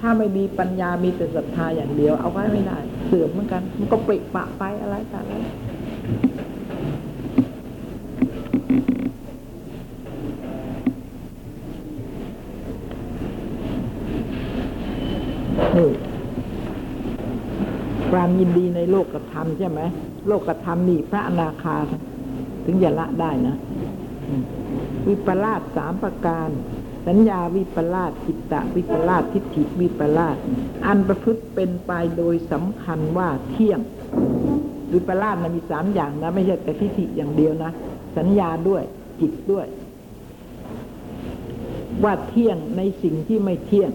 ถ้าไม่มีปัญญามีแต่ศรัทธาอย่างเดียว เอาไว้ไม่ได้ เสื่อมเหมือนกัน มันก็ปริปะไปอะไรต่อะไรนี่ความยินดีในโลกกระทำใช่ไหมโลกกระทำนี่พระอนาคาถึงจะละได้นะวิปลาสสามประการ สัญญาวิปลาสจิตตะวิปลาสทิฏฐิวิปลาสอันประพฤติเป็นไปโดยสำคัญว่าเที่ยงวิปลาสมันมีสามอย่างนะ ไม่ใช่แต่ทิฏฐิอย่างเดียวนะ สัญญาด้วยจิตด้วย ว่าเที่ยงในสิ่งที่ไม่เที่ยง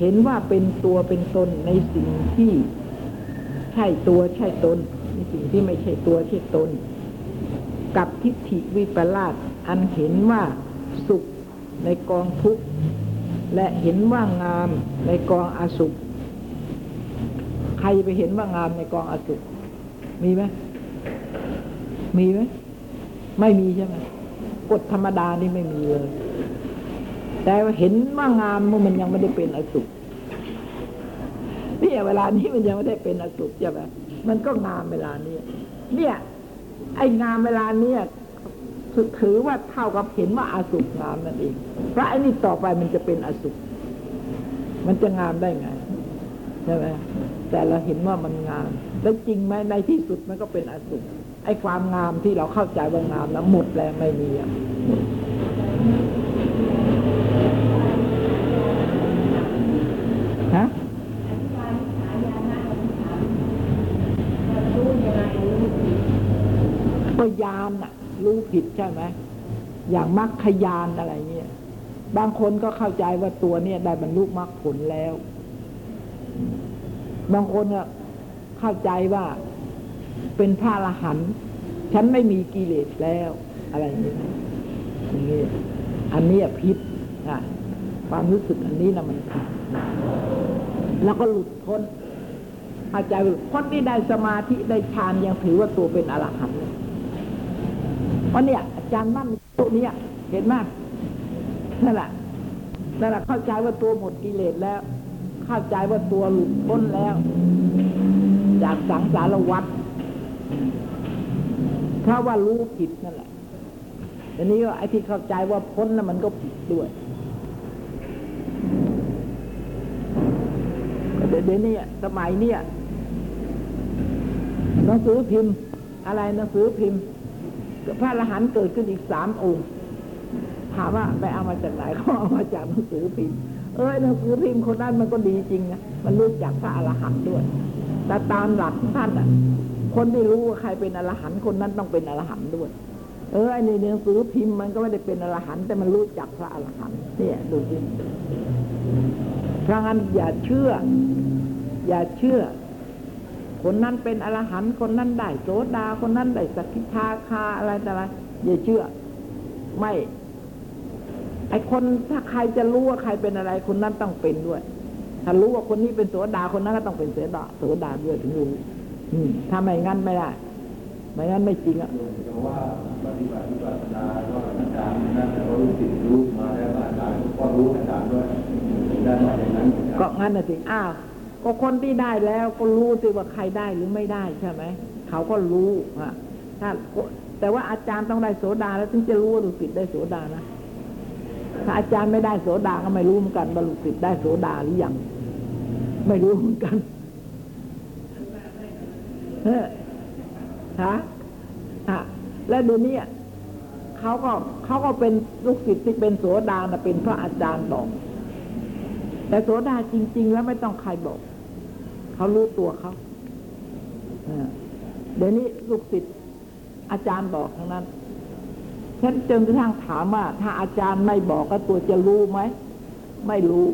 เห็นว่าเป็นตัวเป็นตนในสิ่งที่ใช่ตัวใช่ตนในสิ่งที่ไม่ใช่ตัวใช่ตน กับทิฏฐิวิปลาสอันเห็นว่าสุข ในกองทุกข์และเห็นว่างามในกองอาสุขใครไปเห็นว่างามในกองอาสุขมีไหมมีไหมไม่มีใช่ไหมกฎธรรมดานี่ไม่มีเลย แต่เห็นว่างามเมื่อมันยังไม่ได้เป็นอสุขเนี่ยเวลานี้มันยังไม่ได้เป็นอสุขใช่ไหมมันก็งามเวลานี้เนี่ย ไอ้งามเวลาเนี้ย ถือถือว่าเท่ากับเห็นว่าอาสุขงามนั่นเองเพราะไอ้นี่ต่อไปมันจะเป็นอสุข มันจะงามได้ไงใช่ไหมแต่เราเห็นว่ามันงาม แล้วจริงไหมในที่สุดมันก็เป็นอสุขไอ้ความงามที่เราเข้าใจว่างามแล้วหมดแล้วไม่มีอะ ก็ยานน่ะ รู้ ผิดใช่ไหมอย่างมรรคยานอะไรเงี้ยบางคนก็เข้าใจว่าตัวเนี่ยได้บรรลุมรรคผลแล้ว บางคนก็เข้าใจว่าเป็นพระอรหันต์ฉันไม่มีกิเลสแล้วอะไรอย่างนี้อย่างนี้อันนี้ผิดนะความรู้สึกอันนี้นะมันผิดแล้วก็หลุดพ้นเข้าใจว่าคนที่ได้สมาธิได้ฌานยังถือว่าตัวเป็นอรหันต์ เพราะเนี่ยอาจารย์มั่นตัวเนี้ยเห็นไหมนั่นแหละนั่นแหละเข้าใจว่าตัวหมดกิเลสแล้ว เข้าใจว่าตัวหลุดพ้นแล้ว จากสังสารวัฏเพราะว่ารู้ผิดนั่นแหละทีนี้ไอ้ที่เข้าใจว่าพ้นน่ะมันก็ผิดด้วยเดี๋ยวนี้สมัยเนี้ยหนังสือพิมพ์ อะไรหนังสือพิมพ์ พระอรหันต์เกิดขึ้นอีกสามองค์ ถามว่าไปเอามาจากไหนเขาเอามาจากหนังสือพิมพ์ เออหนังสือพิมพ์คนนั้นมันก็ดีจริงนะมันรู้จักพระอรหันต์ด้วย แต่ตามหลักท่านอะ คนที่รู้ว่าใครเป็นอรหันต์คนนั้นต้องเป็นอรหันต์ด้วย เออไอ้ในหนังสือพิมพ์มันก็ไม่ได้เป็นอรหันต์แต่มันรู้จักพระอรหันต์เนี่ยดูสิเพราะงั้นอย่าเชื่อ อย่าเชื่อ คนนั้นเป็นอรหันต์คนนั้นได้โสดาคนนั้นได้สกิทาคาอะไรแต่อะไรอย่าเชื่อ ไม่ ไอคนถ้าใครจะรู้ว่าใครเป็นอะไร คนนั้นต้องเป็นด้วย ถ้ารู้ว่าคนนี้เป็นโสดาคนนั้นก็ต้องเป็นเสดาโสดาด้วยถึงรู้ถ้าไม่งั้นไม่ได้ไม่งั้นไม่จริงอะว่าปฏิบัติวิปัสสนาก็อาจารย์นั่นเขารู้สึกรู้มารู้อาจารย์ด้วยได้มาอย่างนั้นก็งั้นน่ะสิอ้าว ก็คนที่ได้แล้วก็รู้สิว่าใครได้หรือไม่ได้ใช่ไหมเขาก็รู้อะถ้าแต่ว่าอาจารย์ต้องได้โสดาแล้วถึงจะรู้ว่าลูกศิษย์ได้โสดานะถ้าอาจารย์ไม่ได้โสดาก็ไม่รู้เหมือนกันว่าลูกศิษย์ได้โสดาหรือยังไม่รู้เหมือนกันเฮ้อฮะฮะแล้วเดี๋ยวนี้เขาก็เขาก็เป็นลูกศิษย์ที่เป็นโสดานะเป็นพระอาจารย์บอก แต่โสดาจริง ๆ แล้วไม่ต้องใครบอก เขารู้ตัวเขาเดี๋ยวนี้ลูกศิษย์อาจารย์บอกทั้งนั้นฉันจนกระทั่งถามว่า ถ้าอาจารย์ไม่บอกก็ตัวจะรู้ไหม ไม่รู้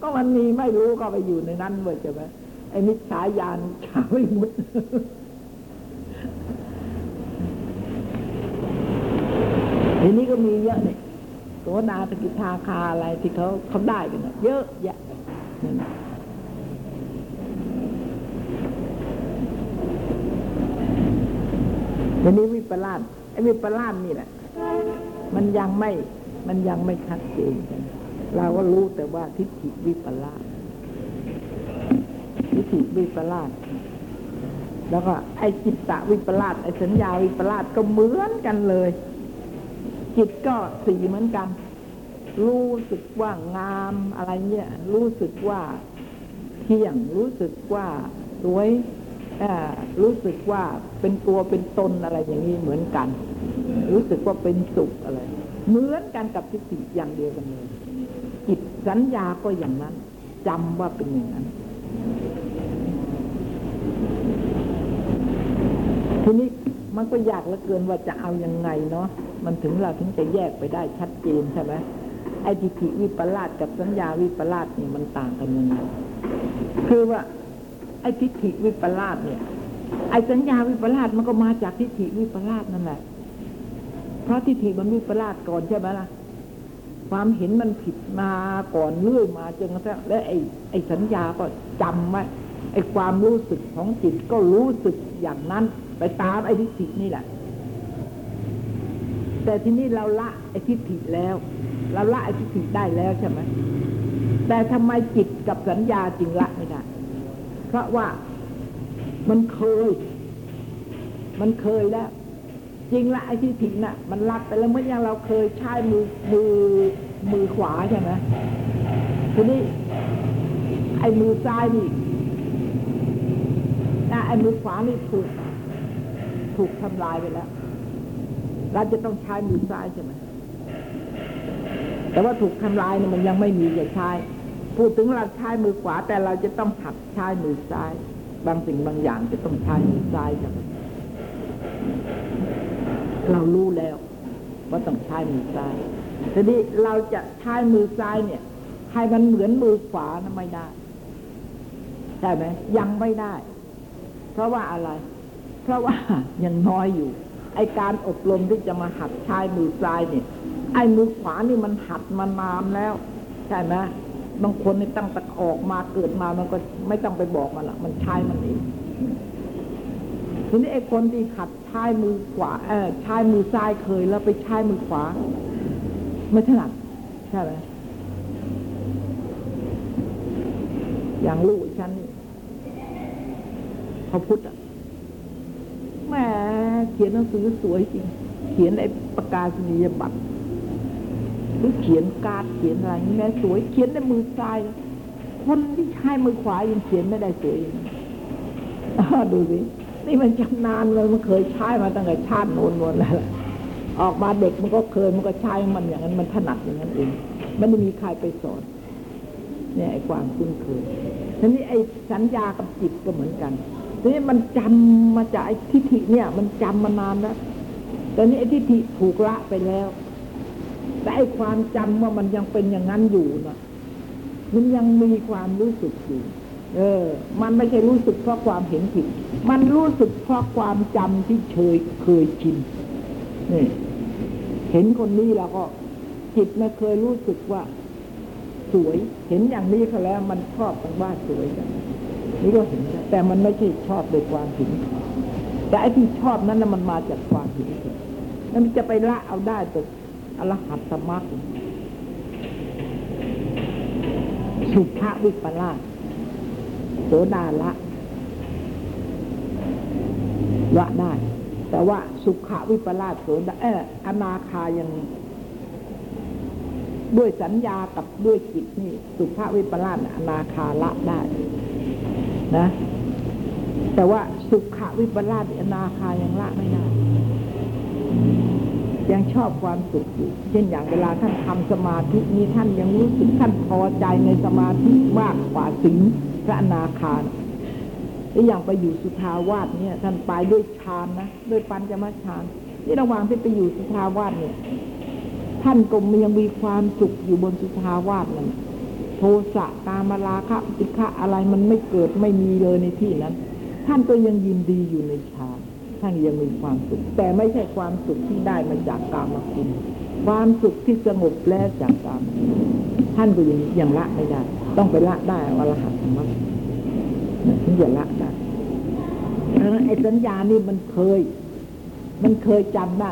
ก็มันมีไม่รู้ก็ไปอยู่ในนั้นเลยใช่ไหมไอ้มิจฉาญาณฉาไม่มุดทีนี้ก็มีเยอะเนี่ย โสดาตกิทาคาอะไรที่เขาเขาได้กันเยอะแยะนั่นน่ะทีนี้วิปลาสไอ้วิปลาสนี่แหละ มันยังไม่มันยังไม่ชัดเจนเราก็รู้แต่ว่าทิฏฐิวิปลาสทิฏฐิวิปลาสแล้วก็ไอ้จิตตะวิปลาสไอ้สัญญาวิปลาสก็เหมือนกันเลย จิตก็สีเหมือนกัน รู้สึกว่างามอะไรเนี่ยรู้สึกว่าเที่ยง รู้สึกว่าสวยอ่ารู้สึกว่าเป็นตัวเป็นตนอะไรอย่างนี้เหมือนกัน รู้สึกว่าเป็นสุขอะไร เหมือนกันกับทิฏฐิอย่างเดียวกันเลยจิตสัญญาก็อย่างนั้นจำว่าเป็นอย่างนั้น มันก็ยากเหลือเกินว่าจะเอายังไงเนาะมันถึงเราถึงจะแยกไปได้ชัดเจนใช่ไหมไอ้ทิฏฐิวิปลาสกับสัญญาวิปลาสนี่มันต่างกันยังไงคือว่า ไอ้ทิฏฐิวิปลาสเนี่ย ไอ้สัญญาวิปลาสมันก็มาจากทิฏฐิวิปลาสนั่นแหละ เพราะทิฏฐิมันวิปลาสก่อนใช่ไหมล่ะความเห็นมันผิดมาก่อนเรื่อยมาจนกระทั่งและไอ้ไอ้สัญญาก็จำไว้ไอ้ความรู้สึกของจิตก็รู้สึกอย่างนั้น ไปตามไอ้ทิฏฐินี่แหละ แต่ทีนี้เราละไอ้ทิฏฐิแล้ว เราละไอ้ทิฏฐิได้แล้วใช่ไหมแต่ทำไมจิตกับสัญญาจึงละไม่ได้เพราะว่ามันเคย มันเคยแล้ว จริงละไอ้ทิฏฐิน่ะ มันรับไปแล้วเมื่อย่างเราเคยใช้มือมือมือขวาใช่ไหมทีนี้ไอ้มือซ้ายนี่นะไอ้มือขวานี่ถูก ถูกทำลายไปแล้ว เราจะต้องใช้มือซ้ายใช่ไหมแต่ว่าถูกทำลายเนี่ยมันยังไม่มีจะใช้พูดถึงเราใช้มือขวา แต่เราจะต้องหัดใช้มือซ้าย บางสิ่งบางอย่างจะต้องใช้มือซ้ายใช่ไหมเรารู้แล้วว่าต้องใช้มือซ้ายทีนี้เราจะใช้มือซ้ายเนี่ยให้มันเหมือนมือขวานะไม่ได้ใช่ไหมยังไม่ได้ เพราะว่าอะไร เพราะว่ายังน้อยอยู่ ไอการอบรมที่จะมาหัดใช้มือซ้ายเนี่ย ไอมือขวานี่มันหัดมานานแล้วใช่ไหมบางคนนี่ตั้งแต่ออกมาเกิดมามันก็ไม่ต้องไปบอกมันละมันใช้มันเองทีนี้ไอ้คนที่หัดใช้มือขวาเออใช้มือซ้ายเคยแล้วไปใช้มือขวา ไม่ถนัดใช่ไหมอย่างลูกฉันนี่เขาพุทธอะ เขียนหนังสือสวยจริงเขียนไอ้ประกาศนียบัตรหรือเขียนการ์ดเขียนอะไรนี่แม่สวยเขียนในมือซ้ายคนที่ใช้มือขวายังเขียนไม่ได้สวยดูสินี่มันชำนาญเลยมันเคยใช้มาตั้งแต่ชาติโน้นโน้นแล้วล่ะออกมาเด็กมันก็เคยมันก็ใช้มันอย่างนั้นมันถนัดอย่างนั้นเองไม่ได้มีใครไปสอนเนี่ยไอ้ความคุ้นเคยทีนี้ไอ้สัญญากับจิตก็เหมือนกัน ทีนี้มันจำมาจากไอ้ทิฏฐิเนี่ย มันจำมานานแล้วต่นี้ไอ้ทิฏฐิถูกละไปแล้ว แต่ไอ้ความจำว่ามันยังเป็นอย่างนั้นอยู่นะมันยังมีความรู้สึกอยู่เออ มันไม่ใช่รู้สึกเพราะความเห็นผิด มันรู้สึกเพราะความจำที่เคยเคยชินนี่เห็นคนนี้แล้วก็ จิตไม่เคยรู้สึกว่า สวย เห็นอย่างนี้เขาแล้ว มันชอบกันว่าสวยกัน นี่ก็เห็นแต่มันไม่ใช่ชอบโดยความเห็นแต่ไอ้ที่ชอบนั้นนะมันมาจากความเห็นผิดแล้วมันจะไปละเอาได้แต่อรหัตสมรรสุภาวิปลาสโสดาละละได้ แต่ว่าสุขวิปลาสโสดาเอออนาคายังด้วยสัญญากับด้วยจิตนี่ สุภาวิปลาสอนาคาละได้ นะ แต่ว่าสุขวิปลาสอนาคายังละไม่ได้ยังชอบความสุขอยู่เช่นอย่างเวลาท่านทำสมาธินี้ท่านยังรู้สึกท่านพอใจในสมาธิมากกว่าสิงพระอนาคาแล้วอย่างไปอยู่สุทาวาสเนี่ย ท่านไปด้วยฌานนะด้วยปัญจมาฌานนี่ระหว่างที่ไปอยู่สุทาวาสเนี่ย ท่านก็ยังมีความสุขอยู่บนสุทาวาสนั่น โทสะกามราคะปิฆะอะไรมันไม่เกิดไม่มีเลยในที่นั้น ท่านก็ยังยินดีอยู่ในฌานท่านยังมีความสุข แต่ไม่ใช่ความสุขที่ได้มาจากกามคุณ ความสุขที่สงบแล้วจากกามท่านก็ยังยังละไม่ได้ ต้องไปละได้อรหัตธรรมะถึงจะละได้เพราะฉะนั้นไอ้สัญญานี่มันเคย มันเคยจำได้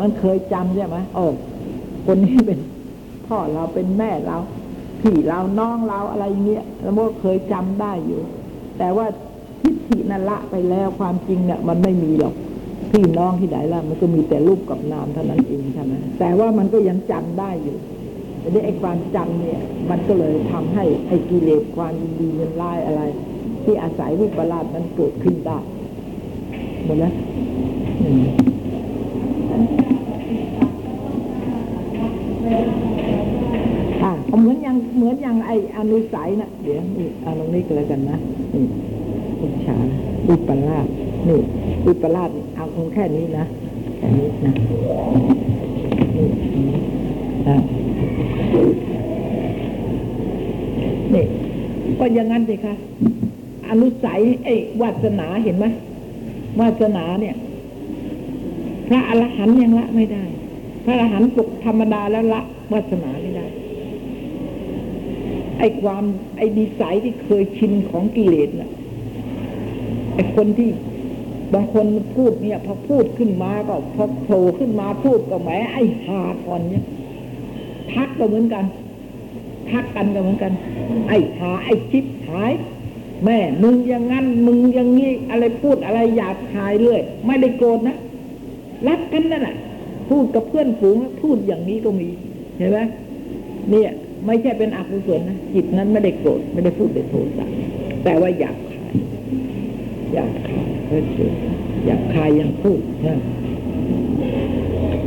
มันเคยจำใช่ไหมโอ้คนนี้เป็นพ่อเราเป็นแม่เรา พี่เราน้องเราอะไรอย่างเงี้ยแล้วมันก็เคยจำได้อยู่ แต่ว่าทิฏฐินั่นละไปแล้วความจริงเนี่ยมันไม่มีหรอกพี่น้องที่ไหนล่ะมันก็มีแต่รูปกับนามเท่านั้นเองใช่ไหมแต่ว่ามันก็ยังจำได้อยู่แต่ไอ้ความจำเนี่ย มันก็เลยทำให้ไอ้กิเลสความยินดียินร้ายอะไร ที่อาศัยวิปลาสนั้นเกิดขึ้นได้หมดแล้วอืมอ่า เหมือนอย่างเหมือนอย่างไออนุสัยนะเดี๋ยวนี่เอาตรงนี้ก็แล้วกันนะนี่อุชาอุปราชนี่อุปราชเอาคงแค่นี้นะแค่นี้นะนี่อ่านี่ก็อย่างนั้นสิคะอนุสัยไอ้วาสนาเห็นไหมวาสนาเนี่ย พระอรหันต์ยังละไม่ได้ พระอรหันต์ปกธรรมดาแล้วละวาสนา ไอ้ความไอ้ดีไซน์ที่เคยชินของกิเลสน่ะไอ้คนที่บางคนพูดเนี่ย พอพูดขึ้นมาก็พอโผล่ขึ้นมาพูดก็แหมไอ้หาก่อนเนี่ยทักก็เหมือนกัน ทักกันก็เหมือนกัน ไอ้หาไอ้ชิบหาย แม่ มึงอย่างงั้น มึงอย่างงี้อะไรพูดอะไรหยาบคายเรื่อยไม่ได้โกรธนะรักกันนั่นแหละพูดกับเพื่อนฝูงพูดอย่างนี้ก็มีเห็นไหมเนี่ย ไม่ใช่เป็นอกุศลนะจิตนั้นไม่ได้โกรธไม่ได้พูดด้วยโทสะแต่ว่าอยากขายอยากขายเออเฉยอยากขายยังพูดนะ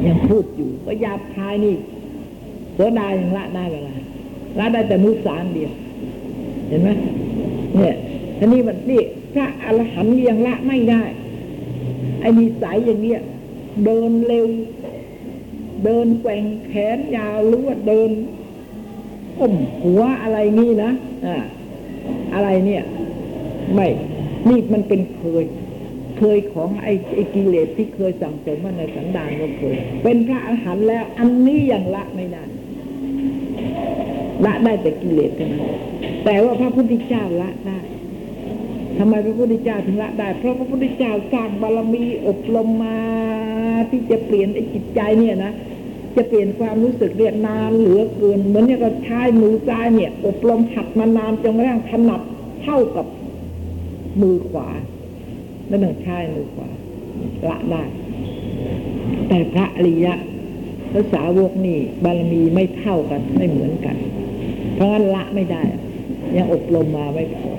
ยังพูดอยู่ ก็อยากขายนี่โสดายังละได้เวลาละได้แต่มุสานเดียว เห็นไหมเนี่ยทีนี้มันนี่พระอรหันต์ยังละไม่ได้ไอ้นิสัยอย่างเนี้ยเดินเร็ว เดินแกว่งแขนยาวรือว่าเดิน อมหัวอะไรนี่นะอ่าอะไรเนี่ย ไม่นี่มันเป็นเคย เคยของไอ้ไอ้กิเลสที่เคยสั่งสมมาในสันดานก็เคย เป็นพระอรหันต์แล้ว อันนี้ยังละไม่ได้ละได้แต่กิเลสเท่านั้นแต่ว่าพระพุทธเจ้าละได้ทำไมพระพุทธเจ้าถึงละได้ เพราะพระพุทธเจ้าสร้างบารมีอบรมมาที่จะเปลี่ยนไอ้จิตใจเนี่ยนะ จะเปลี่ยนความรู้สึกเรียนนานเหลือเกินเหมือนอย่างกับใช้มือซ้ายเนี่ยอบรมหัดมานานจนกระทั่งถนัดเท่ากับมือขวานั่นหนึ่งใช้มือขวาละได้แต่พระอริยะพระสาวกนี่บารมีไม่เท่ากันไม่เหมือนกัน เพราะงั้นละไม่ได้ ยังอบรมมาไม่พอ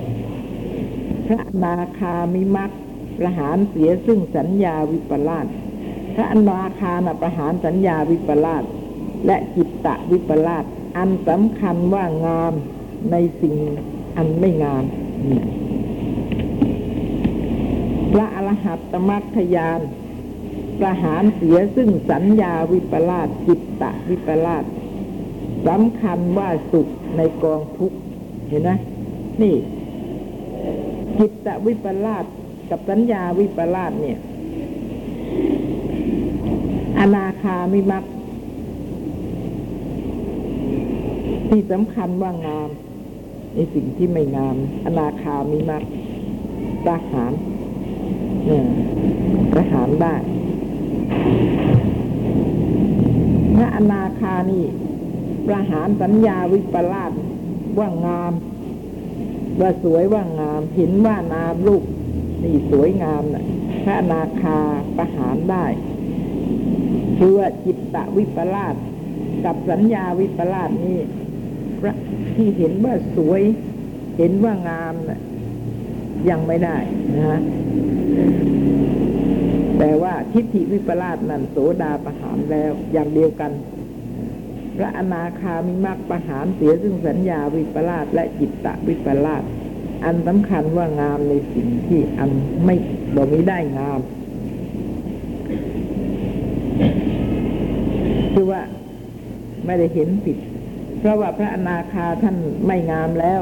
พระนาคามิมักประหารเสียซึ่งสัญญาวิปลาส พระอนาคานะประหารสัญญาวิปลาสและจิตตะวิปลาสอันสำคัญว่างามในสิ่งอันไม่งามพระอรหัตตมัคคยานประหารเสียซึ่งสัญญาวิปลาสจิตตะวิปลาสสำคัญว่าสุขในกองทุกเห็นไหมนี่ จิตตะวิปลาสกับสัญญาวิปลาสเนี่ย อนาคามิมักที่สำคัญว่างาม ในสิ่งที่ไม่งาม อนาคามิมักประหารเนี่ยประหารได้พระอนาคานี่ประหารสัญญาวิปลาสว่างาม ว่าสวยว่างาม เห็นว่านามรูปนี่สวยงามน่ะพระอนาคาประหารได้ คือว่าจิตตวิปลาสกับสัญญาวิปลาสนี่พระที่เห็นว่าสวย เห็นว่างามน่ะยังไม่ได้นะฮะแต่ว่าทิฏฐิวิปลาสนั้นโสดาประหารแล้วอย่างเดียวกัน พระอนาคามิมักประหารเสียซึ่งสัญญาวิปลาสและจิตตวิปลาสอันสำคัญว่างามในสิ่งที่อันไม่บ่มีได้งาม คือว่าไม่ได้เห็นผิด เพราะว่าพระอนาคาท่านไม่งามแล้ว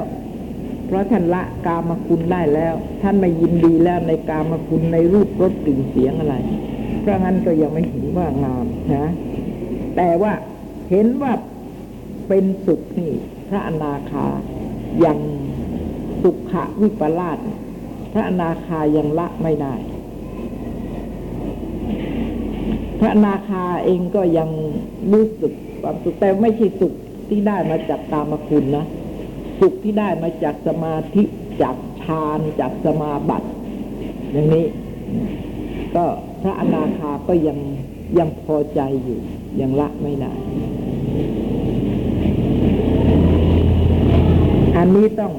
เพราะท่านละกามคุณได้แล้ว ท่านไม่ยินดีแล้วในกามคุณในรูปรสกลิ่นเสียงอะไร เพราะงั้นก็ยังไม่เห็นว่างามนะ แต่ว่าเห็นว่าเป็นสุขนี่ พระอนาคายังสุขะวิปลาสพระอนาคายังละไม่ได้ พระนาคาเองก็ยังรู้สึกความสุขแต่ไม่ใช่สุขที่ได้มาจากกามคุณนะ สุขที่ได้มาจากสมาธิจากฌานจากสมาบัติ อย่างนี้ ก็พระอนาคาก็ยังยังพอใจอยู่ยังละไม่ได้อันนี้ต้อง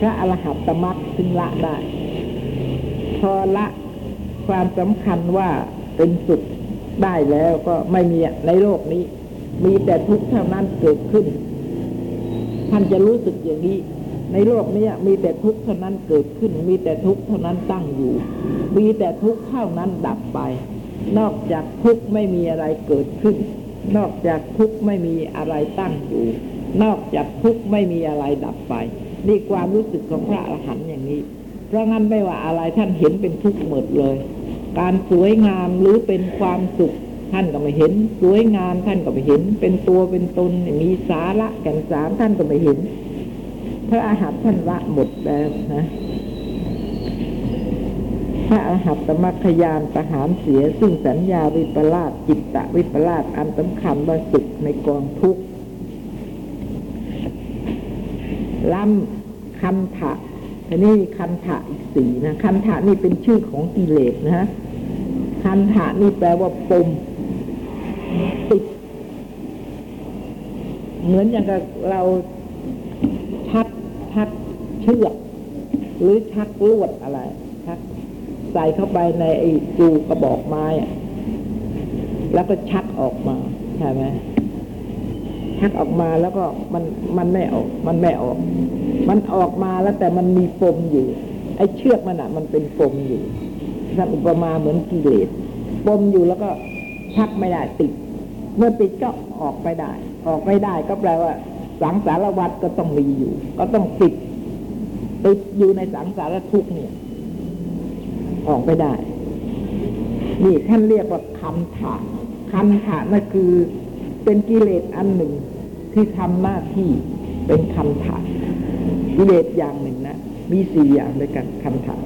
พระอรหัตตมรรคถึงละได้ พอละ ความสำคัญว่าเป็นสุขได้แล้วก็ไม่มีในโลกนี้ มีแต่ทุกข์เท่านั้นเกิดขึ้น ท่านจะรู้สึกอย่างนี้ ในโลกนี้มีแต่ทุกข์เท่านั้นเกิดขึ้น มีแต่ทุกข์เท่านั้นตั้งอยู่ มีแต่ทุกข์เท่านั้นดับไป นอกจากทุกข์ไม่มีอะไรเกิดขึ้น นอกจากทุกข์ไม่มีอะไรตั้งอยู่ นอกจากทุกข์ไม่มีอะไรดับไปนี่ความรู้สึกของพระอรหันต์อย่างนี้ เพราะงั้นไม่ว่าอะไรท่านเห็นเป็นทุกข์หมดเลย การสวยงามหรือเป็นความสุข ท่านก็ไม่เห็น สวยงามท่านก็ไม่เห็น เป็นตัวเป็นตนมีสาระแก่นสารท่านก็ไม่เห็น พระอาหัตท่านละหมดแล้วนะพระอาหัตตมัคคยานประหารเสีย ซึ่งสัญญาวิปลาสจิตตวิปลาสอันสำคัญว่าสุขในกองทุกข์ล้ำคันถะทีนี้คันถะอีกสี่นะคันถะนี่เป็นชื่อของกิเลสนะฮะ คันถะนี่แปลว่าปมติด เหมือนอย่างกับเราชักชักเชือก หรือชักลวดอะไรชักใส่เข้าไปในไอ้จูกระบอกไม้แล้วก็ชักออกมาใช่ไหมชักออกมาแล้วก็มันมันไม่ออก มันไม่ออก มันออกมาแล้วแต่มันมีปมอยู่ ไอ้เชือกมันอะ มันเป็นปมอยู่ ท่านอุปมาเหมือนกิเลสปมอยู่แล้วก็ชักไม่ได้ติด เมื่อติดก็ออกไม่ได้ ออกไม่ได้ก็แปลว่า สังสารวัฏก็ต้องมีอยู่ ก็ต้องติดติดอยู่ในสังสารทุกข์เนี่ย ออกไม่ได้ นี่ท่านเรียกว่าคันถะคันถะนั่นคือเป็นกิเลสอันหนึ่งที่ทำหน้าที่เป็นคันถะกิเลสอย่างหนึ่งนะมีสี่อย่างด้วยกันคันถะ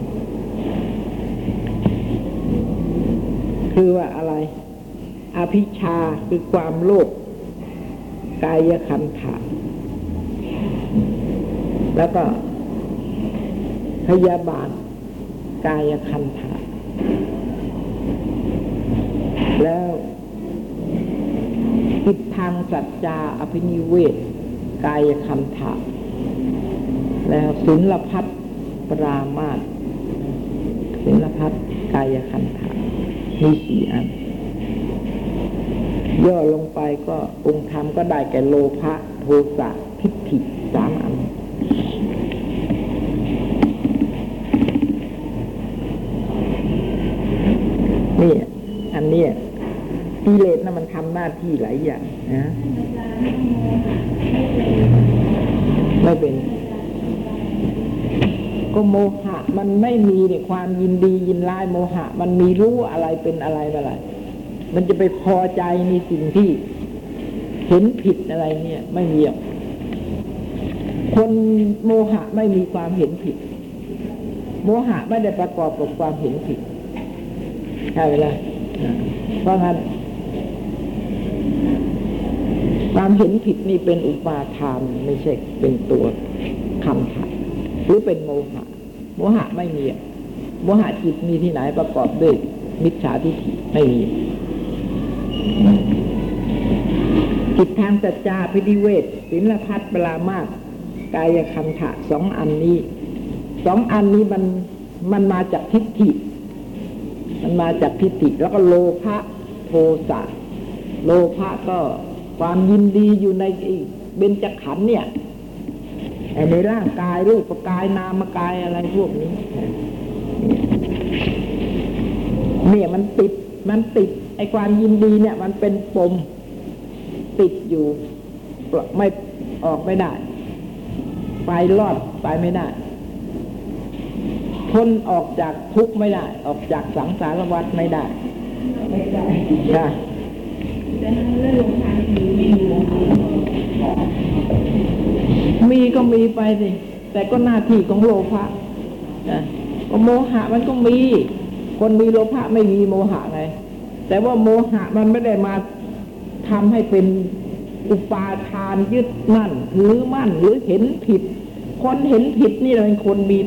คือว่าอะไร อภิชาคือความโลภกายคันถะแล้วก็พยาบาทกายคันถะแล้วติดทางสัจจาอภินิเวศกายคันถะแล้วศิลพัฒปรามาตศิลพัฒกายคันถะ มีสี่อัน ย่อลงไปก็องค์ธรรมก็ได้แก่โลภะโทสะทิฏฐิสามอันนี่อันนี้กิเลสนะมันทำหน้าที่หลายอย่างนะไม่เป็น ก็โมหะ มันไม่มีเนี่ยความยินดียินร้ายโมหะ มันมีรู้อะไรเป็นอะไรอะไร มันจะไปพอใจในสิ่งที่เห็นผิดอะไรเนี่ย ไม่มีคนโมหะไม่มีความเห็นผิด โมหะไม่ได้ประกอบกับความเห็นผิดใช่ไหมล่ะเพราะงั้นความเห็นผิดนี่เป็นอุปาทานไม่ใช่เป็นตัวคำถาม หรือเป็นโมหะ โมหะไม่มีโมหะจิตมีที่ไหนประกอบด้วยมิจฉาทิฏฐิไม่มีจิตทางสัจจาพิธิเวทศิลพัฒปรามาสกายคันธะสองอันนี้สองอันนี้มันมันมาจากทิฏฐิ มันมาจากทิฏฐิแล้วก็โลภะโทสะโลภะก็ความยินดีอยู่ในเบญจขันธ์เนี่ย ในร่างกายรูปกายนามกายอะไรพวกนี้เนี่ยมันติดมันติดไอ้ความยินดีเนี่ย มันเป็นปมติดอยู่ไม่ออกไม่ได้ไปรอดไปไม่ได้พ้นออกจากทุกข์ไม่ได้ ออกจากสังสารวัฏไม่ได้ ไม่ได้ใช่ดังนั้นเรื่องลงทางคือไม่มีลงทาง มีก็มีไปสิแต่ก็หน้าที่ของโลภะนะก็โมหะมันก็มี คนมีโลภะไม่มีโมหะไงแต่ว่าโมหะมันไม่ได้มาทำให้เป็นอุปาทานยึดมั่นถือมั่นหรือเห็นผิด คนเห็นผิดนี่เป็นคนมี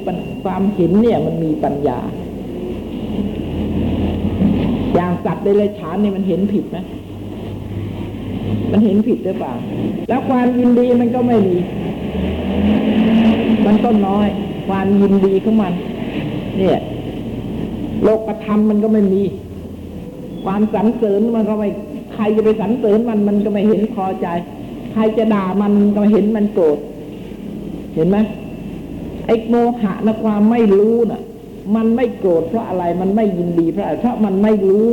ความเห็นเนี่ยมันมีปัญญา อย่างสัตว์เดรัจฉานเนี่ยมันเห็นผิดไหมมันเห็นผิดหรือเปล่า แล้วความยินดีมันก็ไม่มี มันก็น้อย ความยินดีของมัน เนี่ยโลกธรรมมันก็ไม่มี ความสรรเสริญมันก็ไม่ใครจะไปสรรเสริญมันมันก็ไม่เห็นพอใจ ใครจะด่ามันก็เห็นมันโกรธเห็นไหมไอ้โมหะนะความไม่รู้น่ะ มันไม่โกรธเพราะอะไรมันไม่ยินดีเพราะอะไรเพราะมันไม่รู้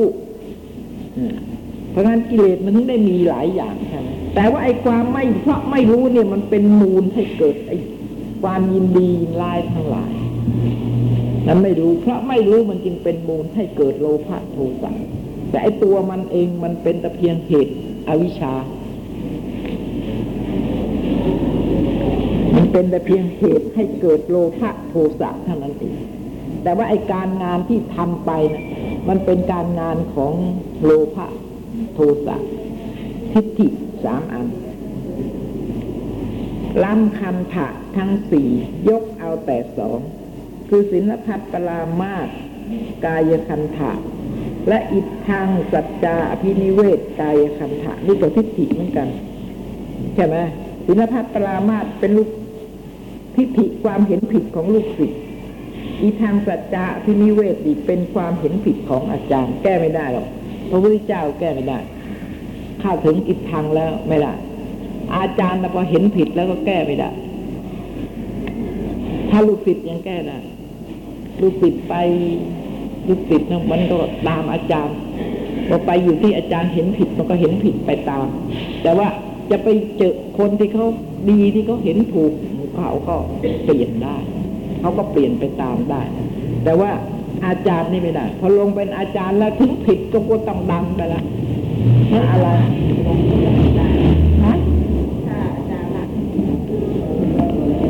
เพราะงั้นกิเลสมันถึงได้มีหลายอย่าง แต่ว่าไอ้ความไม่เพราะไม่รู้เนี่ยมันเป็นมูลให้เกิดไอ้ความยินดียินลายทั้งหลายนั้นไม่รู้เพราะไม่รู้มันจึงเป็นมูลให้เกิดโลภะโทสะแต่ไอ้ตัวมันเองมันเป็นแต่เพียงเหตุอวิชชา มันเป็นแต่เพียงเหตุให้เกิดโลภะโทสะเท่านั้นเอง แต่ว่าไอ้การงานที่ทำไปนะมันเป็นการงานของโลภะโทสะทิฏฐิ สามอันล้ำคันถะทั้งสี่ยกเอาแต่สอง คือศิลพัฒปรามาสกายคันถะ และอิทธังสัจจาอภินิเวศกายคันถะนี่ก็ทิฏฐิเหมือนกัน ใช่ไหมศิลพัฒปรามาสเป็นลูกทิฏฐิความเห็นผิดของลูกศิษย์อีทางสัจจะอภินิเวศอีกเป็นความเห็นผิดของอาจารย์ แก้ไม่ได้หรอกพระพุทธเจ้าแก้ไม่ได้ เข้าถึงอิทธังแล้วไม่ได้อาจารย์พอเห็นผิดแล้วก็แก้ไม่ได้ถ้าลูกศิษย์ยังแก้ได้ลูกศิษย์ไปลูกศิษย์มันก็ตามอาจารย์พอไปอยู่ที่อาจารย์เห็นผิดมันก็เห็นผิดไปตาม แต่ว่าจะไปเจอคนที่เขาดีที่เขาเห็นถูกเขาก็เปลี่ยนได้เขาก็เปลี่ยนไปตามได้ แต่ว่าอาจารย์นี่ไม่ได้พอลงเป็นอาจารย์แล้วถึงผิดก็ก็ต้องดังไปละ เพราะอะไรฮะถ้าอาจาระ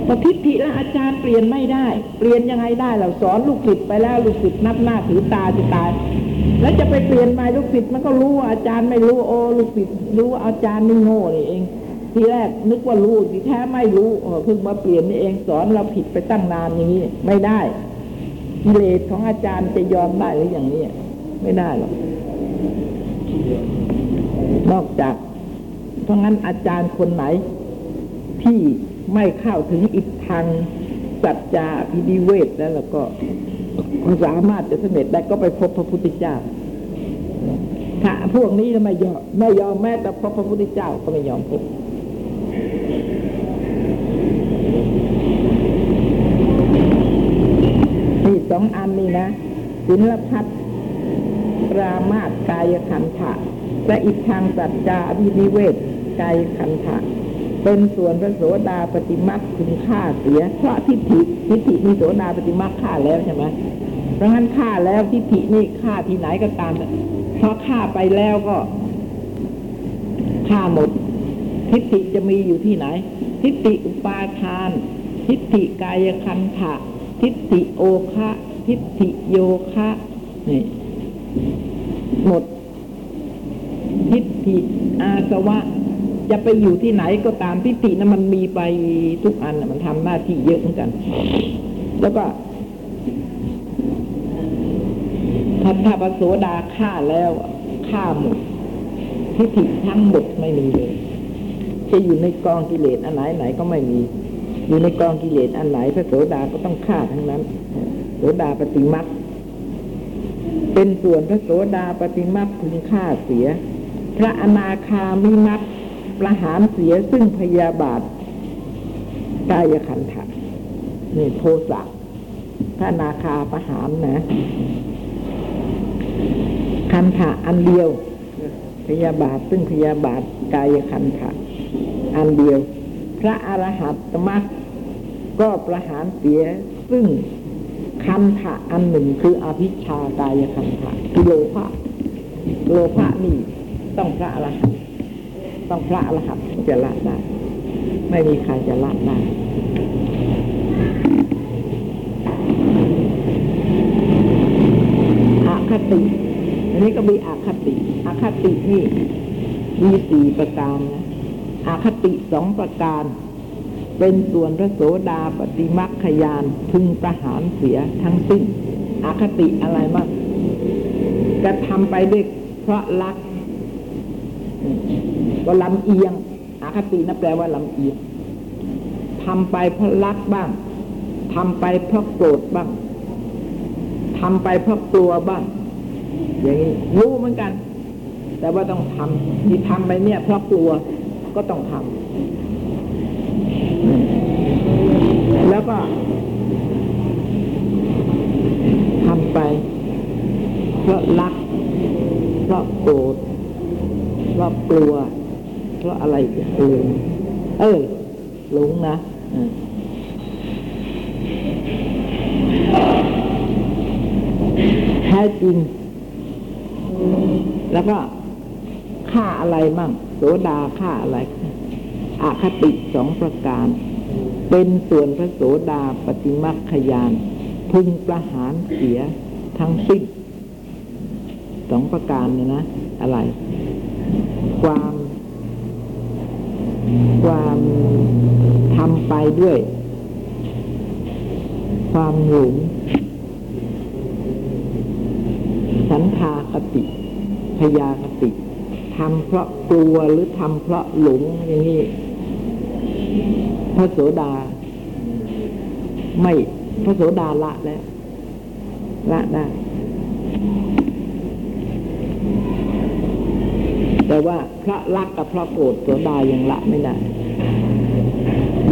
พอทิฏฐิแล้วอาจารย์เปลี่ยนไม่ได้ เปลี่ยนยังไงได้เราสอนลูกศิษย์ไปแล้วลูกศิษย์นับหน้าถือตาจะตาย แล้วจะไปเปลี่ยนใหม่ลูกศิษย์มันก็รู้ว่าอาจารย์ไม่รู้โอ้ลูกศิษย์รู้ว่าอาจารย์นี่โง่นี่เองทีแรกนึกว่ารู้ทีแท้ไม่รู้เออเพิ่งมาเปลี่ยนนี่เองสอนเราผิดไปตั้งนานอย่างนี้ไม่ได้กิเลสของอาจารย์จะยอมได้หรืออย่างนี้ไม่ได้หรอก นอกจาก เพราะงั้นอาจารย์คนไหน ที่ไม่เข้าถึงอิทธังสัจจาพิดิเวทแล้วแล้วก็สามารถจะสำเร็จได้ก็ไปพบพระพุทธเจ้าถ้าพวกนี้ไม่ยอมไม่ยอมแม้แต่พบพระพุทธเจ้าก็ไม่ยอมพบนี่สองอันนี้นะศิลพัฒน์ รามาสกายคันธะและอีกทางสัจจาอภินิเวศกายคันธะเป็นส่วนพระโสดาปฏิมักคุณค่าเสียเพราะทิฏฐิทิฏฐิมีโสดาปฏิมักฆ่าแล้วใช่ไหมเพราะงั้นฆ่าแล้วทิฏฐินี่ฆ่าที่ไหนก็ตามเพราะฆ่าไปแล้วก็ฆ่าหมด ทิฏฐิจะมีอยู่ที่ไหน ทิฏฐิอุปาทาน ทิฏฐิกายคันธะทิฏฐิโอคะทิฏฐิโยคะนี่ หมดทิฏฐิอาสวะ จะไปอยู่ที่ไหนก็ตามทิฏฐินั้นมันมีไปทุกอันมันทำหน้าที่เยอะเหมือนกัน แล้วก็ถ้าถ้าพระโสดาฆ่าแล้วฆ่าหมดทิฏฐิทั้งหมดไม่มีเลยจะอยู่ในกองกิเลสอันไหนไหนก็ไม่มี อยู่ในกองกิเลสอันไหนพระโสดาก็ต้องฆ่าทั้งนั้นโสดาปฏิมัก เป็นส่วนพระโสดาปฏิมัพึงฆ่าเสีย พระอนาคามิมักประหารเสียซึ่งพยาบาทกายขันธะนี่โทสะพระอนาคาประหารนะคันธะอันเดียว พยาบาทซึ่งพยาบาทกายคันธะอันเดียว พระอรหัตตมักก็ประหารเสียซึ่ง คันธะอันหนึ่งคืออภิชากายคันธะคือโลภะโลภะนี่ต้องพระอรหันต์ต้องพระอรหันต์จะละได้ ไม่มีใครจะละได้อคติอันนี้ก็มีอคติอคตินี่มีสี่ประการนะอคติสองประการ เป็นส่วนพระโสดาปฏิมักขยานพึงประหารเสียทั้งสิ้นอคติอะไรบ้างกระทำไปด้วยเพราะรัก ก็ลำเอียงอคตินะแปลว่าลำเอียงทำไปเพราะรักบ้างทำไปเพราะโกรธบ้างทำไปเพราะกลัวบ้าง อย่างนี้รู้เหมือนกัน แต่ว่าต้องทำที่ทำไปเนี่ยเพราะกลัวก็ต้องทำ แล้วก็ทำไป เพราะรัก เพราะโกรธเพราะกลัว เพราะอะไรอีกเออเออหลงนะแท้จริง แล้วก็ค่าอะไรมั่งโสดาค่าอะไรอาคติสองประการ เป็นส่วนพระโสดาปฏิมัคคยาน พึงประหารเสียทั้งสิ้นสองประการเนี่ยนะ อะไร ความความทำไปด้วย ความหลงสันทาคติพยาคติทำเพราะกลัวหรือทำเพราะหลงอย่างนี้ ระโสดา ไม่พระโสดาละแล้วละได้ แต่ว่าพระรักกับพระโกรธโสดายังละไม่ได้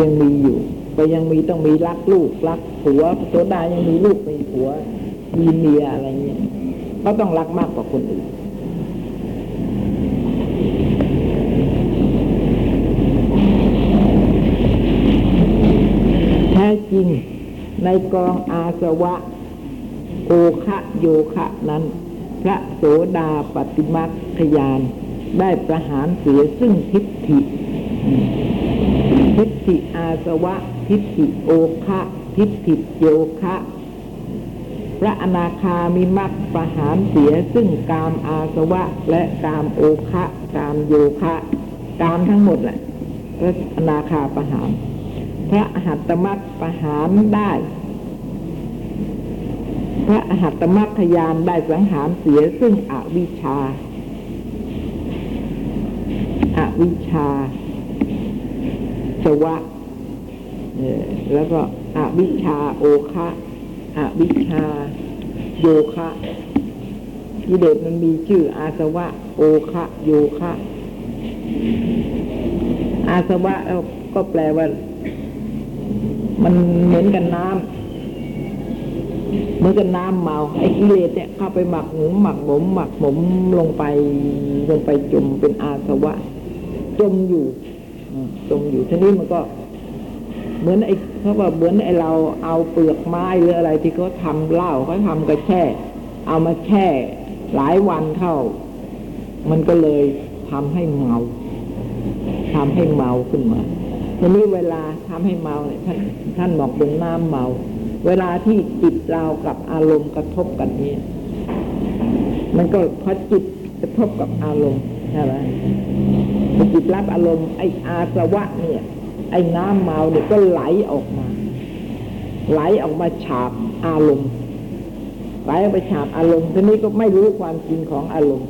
ยังมีอยู่ ก็ยังมีต้องมีรักลูกรักผัวโสดายังมีลูกมีผัวมีเมียอะไรเงี้ยก็ต้องรักมากกว่าคนอื่น จริงในกองอาสวะโอคะโยคะนั้น พระโสดาปฏิมัคคยานได้ประหารเสียซึ่งทิฏฐิ ทิฏฐิอาสวะ ทิฏฐิโอคะทิฏฐิโยคะ พระอนาคามิมักประหารเสียซึ่งกามอาสวะ และกามโอคะ กามโยคะ กามทั้งหมดแหละพระอนาคาประหาร พระอหัตตมักประหารได้ พระอหัตตมัคคยานได้สังหารเสียซึ่งอวิชชาอวิชชา สวะแล้วก็อวิชชาโอคะอวิชชาโยคะกิเลสมันมีชื่ออาสวะ โอคะโยคะ อาสวะก็แปลว่า มันเหมือนกันน้ำเหมือนกับน้ำเมาไอ้กิเลสเนี่ยเข้าไปหมักหมมหมักหมมหมักหมมลงไปลงไปจมเป็นอาสวะ จมอยู่จมอยู่ทีนี้มันก็ เหมือนไอ้เขาว่าเหมือนไอ้เราเอาเปลือกไม้หรืออะไรที่เขาทำเหล้าเขาทำกระแช่ เอามาแช่หลายวันเข้า มันก็เลยทำให้เมาทำให้เมาขึ้นมาทีนี้เวลา ทำให้เมาเนี่ยท่านท่านบอกเป็นน้ำเมา เวลาที่จิตเรากับอารมณ์กระทบกันเนี่ยมันก็พอจิตกระทบกับอารมณ์ใช่ไหมจิตรับอารมณ์ไอ้อาสวะเนี่ย ไอ้น้ำเมาเนี่ยก็ไหลออกมา ไหลออกมาฉาบอารมณ์ไหลออกไปฉาบอารมณ์ทีนี้ก็ไม่รู้ความจริงของอารมณ์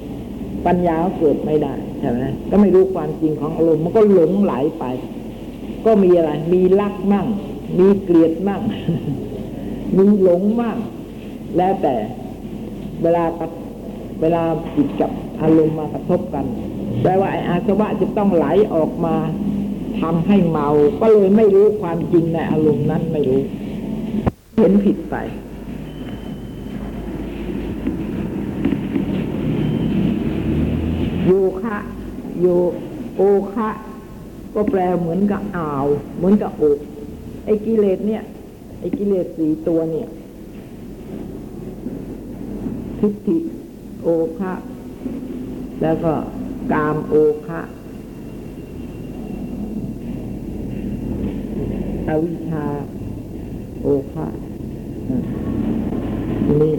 ปัญญาเกิดไม่ได้ใช่ไหมก็ไม่รู้ความจริงของอารมณ์มันก็หลงไหลไป ก็มีอะไร มีรักมั่ง มีเกลียดมั่ง มีหลงมั่ง แล้วแต่เวลากับเวลาจิตกับอารมณ์มากระทบกันแปลว่าไอ้อาสวะจะต้องไหลออกมาทำให้เมา ก็เลยไม่รู้ความจริงในอารมณ์นั้นไม่รู้ เห็นผิดไปโยคะโยโอคะ ก็แปลเหมือนกับอ่าว เหมือนกับอกไอ้กิเลสเนี่ย ไอ้กิเลสสี่ตัวเนี่ย ทิฏฐิโอคะแล้วก็กามโอคะอวิชชาโอคะอืมนี่